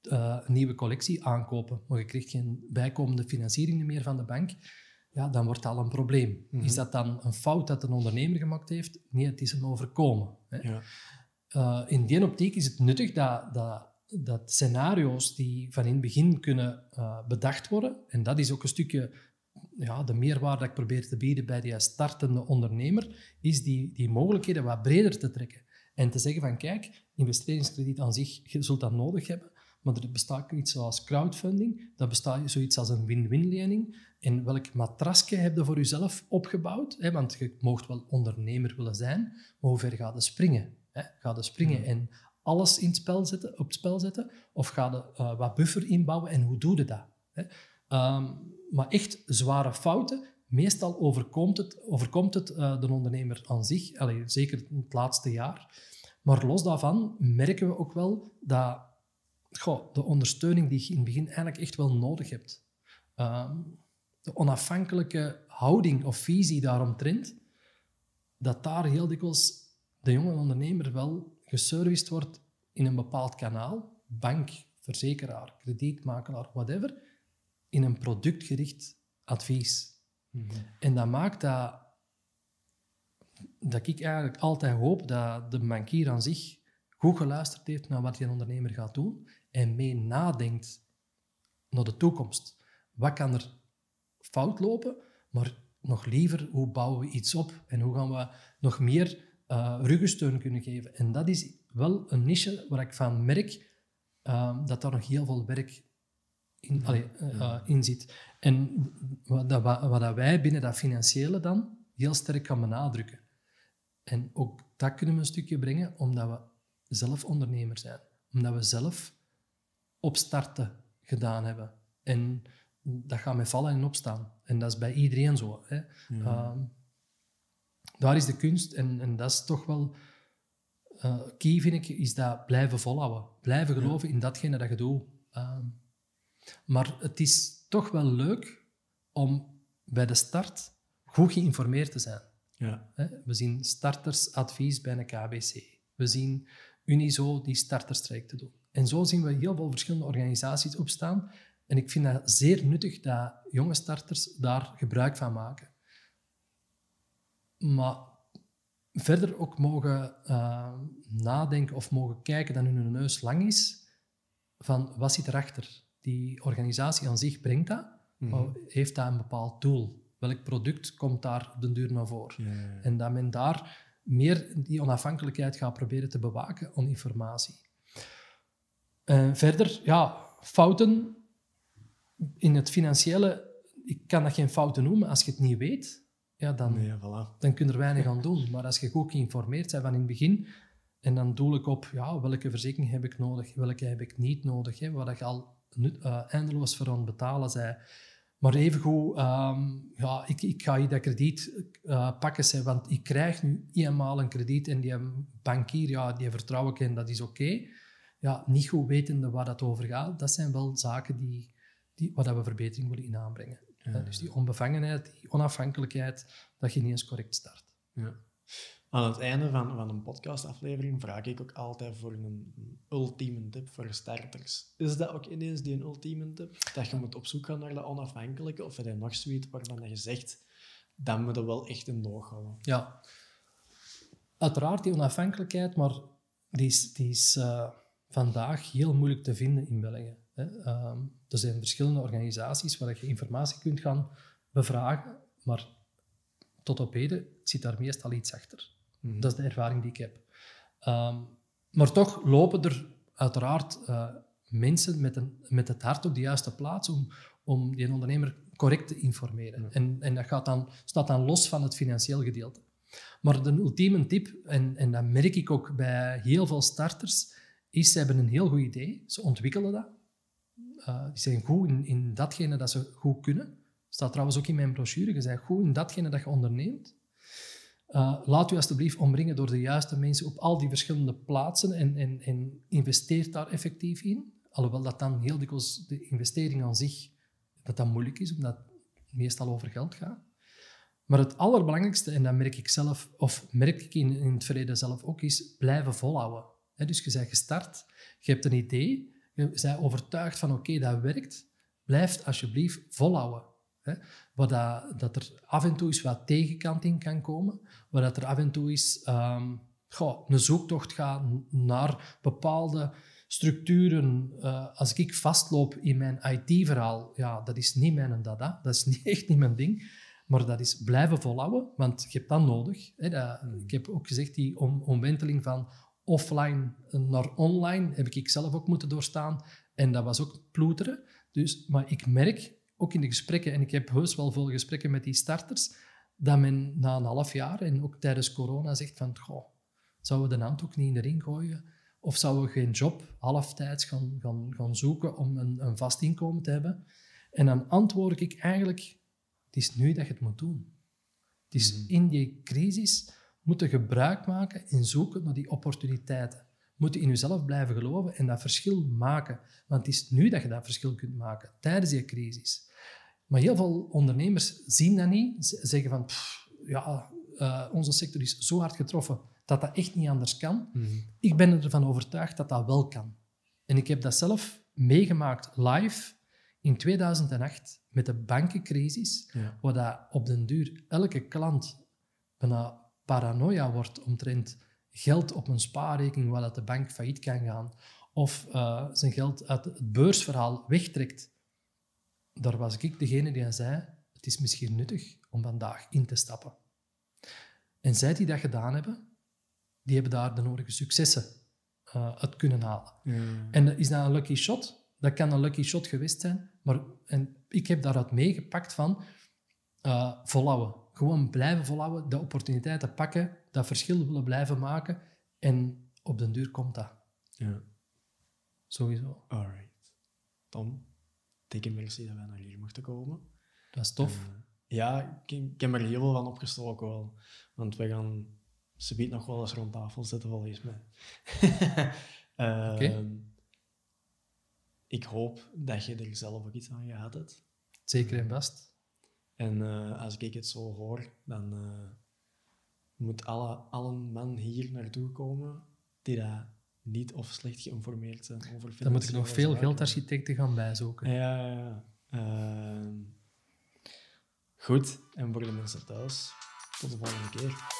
eh, een nieuwe collectie aankopen, maar je krijgt geen bijkomende financiering meer van de bank, ja, dan wordt dat al een probleem. Is dat dan een fout dat een ondernemer gemaakt heeft? Nee, het is een overkomen. Hè. Ja. Eh, in die optiek is het nuttig dat, dat, dat scenario's die van in het begin kunnen eh, bedacht worden, en dat is ook een stukje ja, de meerwaarde dat ik probeer te bieden bij die startende ondernemer, is die, die mogelijkheden wat breder te trekken. En te zeggen van, kijk, investeringskrediet aan zich, je zult dat nodig hebben, maar er bestaat iets zoals crowdfunding, dat bestaat zoiets als een win-win-lening. En welk matrasje heb je voor jezelf opgebouwd? Hè? Want je moogt wel ondernemer willen zijn, maar hoe ver ga je springen? Hè? Ga je springen en alles in het spel zetten, op het spel zetten? Of ga je eh, wat buffer inbouwen en hoe doe je dat? Hè? Ehm, maar echt zware fouten, meestal overkomt het, overkomt het eh, de ondernemer aan zich, Allee, zeker het laatste jaar. Maar los daarvan merken we ook wel dat goh, de ondersteuning die je in het begin eigenlijk echt wel nodig hebt, ehm, de onafhankelijke houding of visie daaromtrent, dat daar heel dikwijls de jonge ondernemer wel geserviced wordt in een bepaald kanaal, bank, verzekeraar, kredietmakelaar, whatever, in een productgericht advies. En dat maakt dat, dat ik eigenlijk altijd hoop dat de bankier aan zich goed geluisterd heeft naar wat die ondernemer gaat doen en mee nadenkt naar de toekomst. Wat kan er fout lopen, maar nog liever, hoe bouwen we iets op en hoe gaan we nog meer eh ruggensteun kunnen geven. En dat is wel een niche waar ik van merk eh, dat daar nog heel veel werk in, allee, eh, eh, in zit. En wat, dat, wat, dat wij binnen dat financiële dan heel sterk gaan benadrukken. En ook dat kunnen we een stukje brengen, omdat we zelf ondernemer zijn. Omdat we zelf opstarten gedaan hebben. En dat gaat met vallen en opstaan. En dat is bij iedereen zo. Hè. Ehm, daar is de kunst en, en dat is toch wel uh, key, vind ik, is dat blijven volhouden. Blijven geloven in datgene dat je doet. Ehm, maar het is toch wel leuk om bij de start goed geïnformeerd te zijn. Ja. We zien startersadvies bij een KBC. We zien Unizo die starterstrijk doen. En zo zien we heel veel verschillende organisaties opstaan. En ik vind dat zeer nuttig dat jonge starters daar gebruik van maken. Maar verder ook mogen uh, nadenken of mogen kijken dat hun neus lang is van wat zit erachter. Die organisatie aan zich brengt dat, mm maar heeft dat een bepaald doel? Welk product komt daar op de duur naar voren? Ja, En dat men daar meer die onafhankelijkheid gaat proberen te bewaken om informatie. Uh, verder, ja, fouten in het financiële, ik kan dat geen fouten noemen als je het niet weet ja, dan, nee, voilà. dan kun je er weinig aan doen. Maar als je goed geïnformeerd bent van in het begin, en dan doel ik op ja, welke verzekering heb ik nodig, welke heb ik niet nodig, hè, waar je al uh, eindeloos voor aan betalen zij. Maar evengoed, um, ja, ik, ik ga hier dat krediet uh, pakken, want ik krijg nu eenmaal een krediet en die bankier, ja, die vertrouw ik en dat is oké. Ja, niet goed wetende waar dat over gaat, dat zijn wel zaken die, die, waar we verbetering willen in aanbrengen. Ja. Dus die onbevangenheid, die onafhankelijkheid, dat je niet eens correct start. Ja. Aan het einde van, van een podcastaflevering vraag ik ook altijd voor een, ultieme tip voor starters. Is dat ook ineens die ultieme tip? Dat je moet op zoek gaan naar de onafhankelijke? Of heb je nog zoiets waarvan je zegt, dan moet je wel echt in doog houden? Ja. Uiteraard die onafhankelijkheid, maar die is, die is uh, vandaag heel moeilijk te vinden in België. Ehm, er zijn verschillende organisaties waar je informatie kunt gaan bevragen, maar tot op heden zit daar meestal iets achter. Mhm. Dat is de ervaring die ik heb. Ehm, maar toch lopen er uiteraard uh, mensen met, een, met het hart op de juiste plaats om, om die ondernemer correct te informeren. En, en dat gaat dan, staat dan los van het financieel gedeelte. Maar de ultieme tip, en, en dat merk ik ook bij heel veel starters, is ze hebben een heel goed idee, ze ontwikkelen dat, uh, die zijn goed in, in datgene dat ze goed kunnen. staat trouwens ook in mijn brochure. Je bent goed in datgene dat je onderneemt. Uh, laat u alsjeblieft omringen door de juiste mensen op al die verschillende plaatsen en, en, en investeer daar effectief in. Alhoewel dat dan heel dikwijls de investering aan zich dat dat moeilijk is, omdat het meestal over geld gaat. Maar het allerbelangrijkste, en dat merk ik zelf, of merk ik in, in het verleden zelf ook, is blijven volhouden. dus je bent gestart, je hebt een idee, je bent overtuigd van oké, dat werkt, blijf alsjeblieft volhouden. Hè? Waar dat, dat er af en toe eens wat tegenkant in kan komen, waar dat er af en toe is um, goh, een zoektocht gaat naar bepaalde structuren. Uh, als ik vastloop in mijn IT-verhaal, ja, dat is niet mijn dada, dat is niet, echt niet mijn ding. Maar dat is blijven volhouden, want je hebt dat nodig. Hè? Dat, ik heb ook gezegd, die om, omwenteling van offline naar online heb ik zelf ook moeten doorstaan. En dat was ook ploeteren. Dus, maar ik merk, ook in de gesprekken, en ik heb heus wel veel gesprekken met die starters, dat men na een half jaar en ook tijdens corona zegt van, goh, zouden we de hand ook niet in de ring gooien? Of zouden we geen job halftijds gaan, gaan, gaan zoeken om een, een vast inkomen te hebben? En dan antwoord ik eigenlijk, het is nu dat je het moet doen. Het is mm-hmm. in die crisis moeten gebruik maken en zoeken naar die opportuniteiten. Moeten in jezelf blijven geloven en dat verschil maken. Want het is nu dat je dat verschil kunt maken, tijdens die crisis. Maar heel veel ondernemers zien dat niet. Ze zeggen van, ja, uh, onze sector is zo hard getroffen dat dat echt niet anders kan. Mhm. Ik ben ervan overtuigd dat dat wel kan. En ik heb dat zelf meegemaakt live in 2008 met de bankencrisis, ja. waar dat op den duur elke klant bijna paranoia wordt omtrent geld op een spaarrekening waar dat de bank failliet kan gaan, of uh, zijn geld uit het beursverhaal wegtrekt, daar was ik degene die zei, het is misschien nuttig om vandaag in te stappen. En zij die dat gedaan hebben, die hebben daar de nodige successen uh, uit kunnen halen. En is dat een lucky shot? Dat kan een lucky shot geweest zijn, maar en ik heb daaruit meegepakt van uh, Gewoon blijven volhouden, de opportuniteiten pakken, dat verschil willen blijven maken. En op den duur komt dat. Ja, Sowieso. alright. Tom, dikke merci dat wij naar hier mochten komen. Dat is tof. En, eh, ja, ik, ik heb er heel veel van opgestoken wel. Want we gaan ze nog wel eens rond tafel zitten, volgens mij. Oké. Ik hoop dat je er zelf ook iets aan gehad hebt. Zeker en vast. En eh, als ik het zo hoor, dan eh, moet alle, alle man hier naartoe komen die daar niet of slecht geïnformeerd zijn over Dan moet ik nog financiële veel geldarchitecten gaan bijzoeken. Ja, ja, ja. Ehm, goed, en voor de mensen thuis, tot de volgende keer.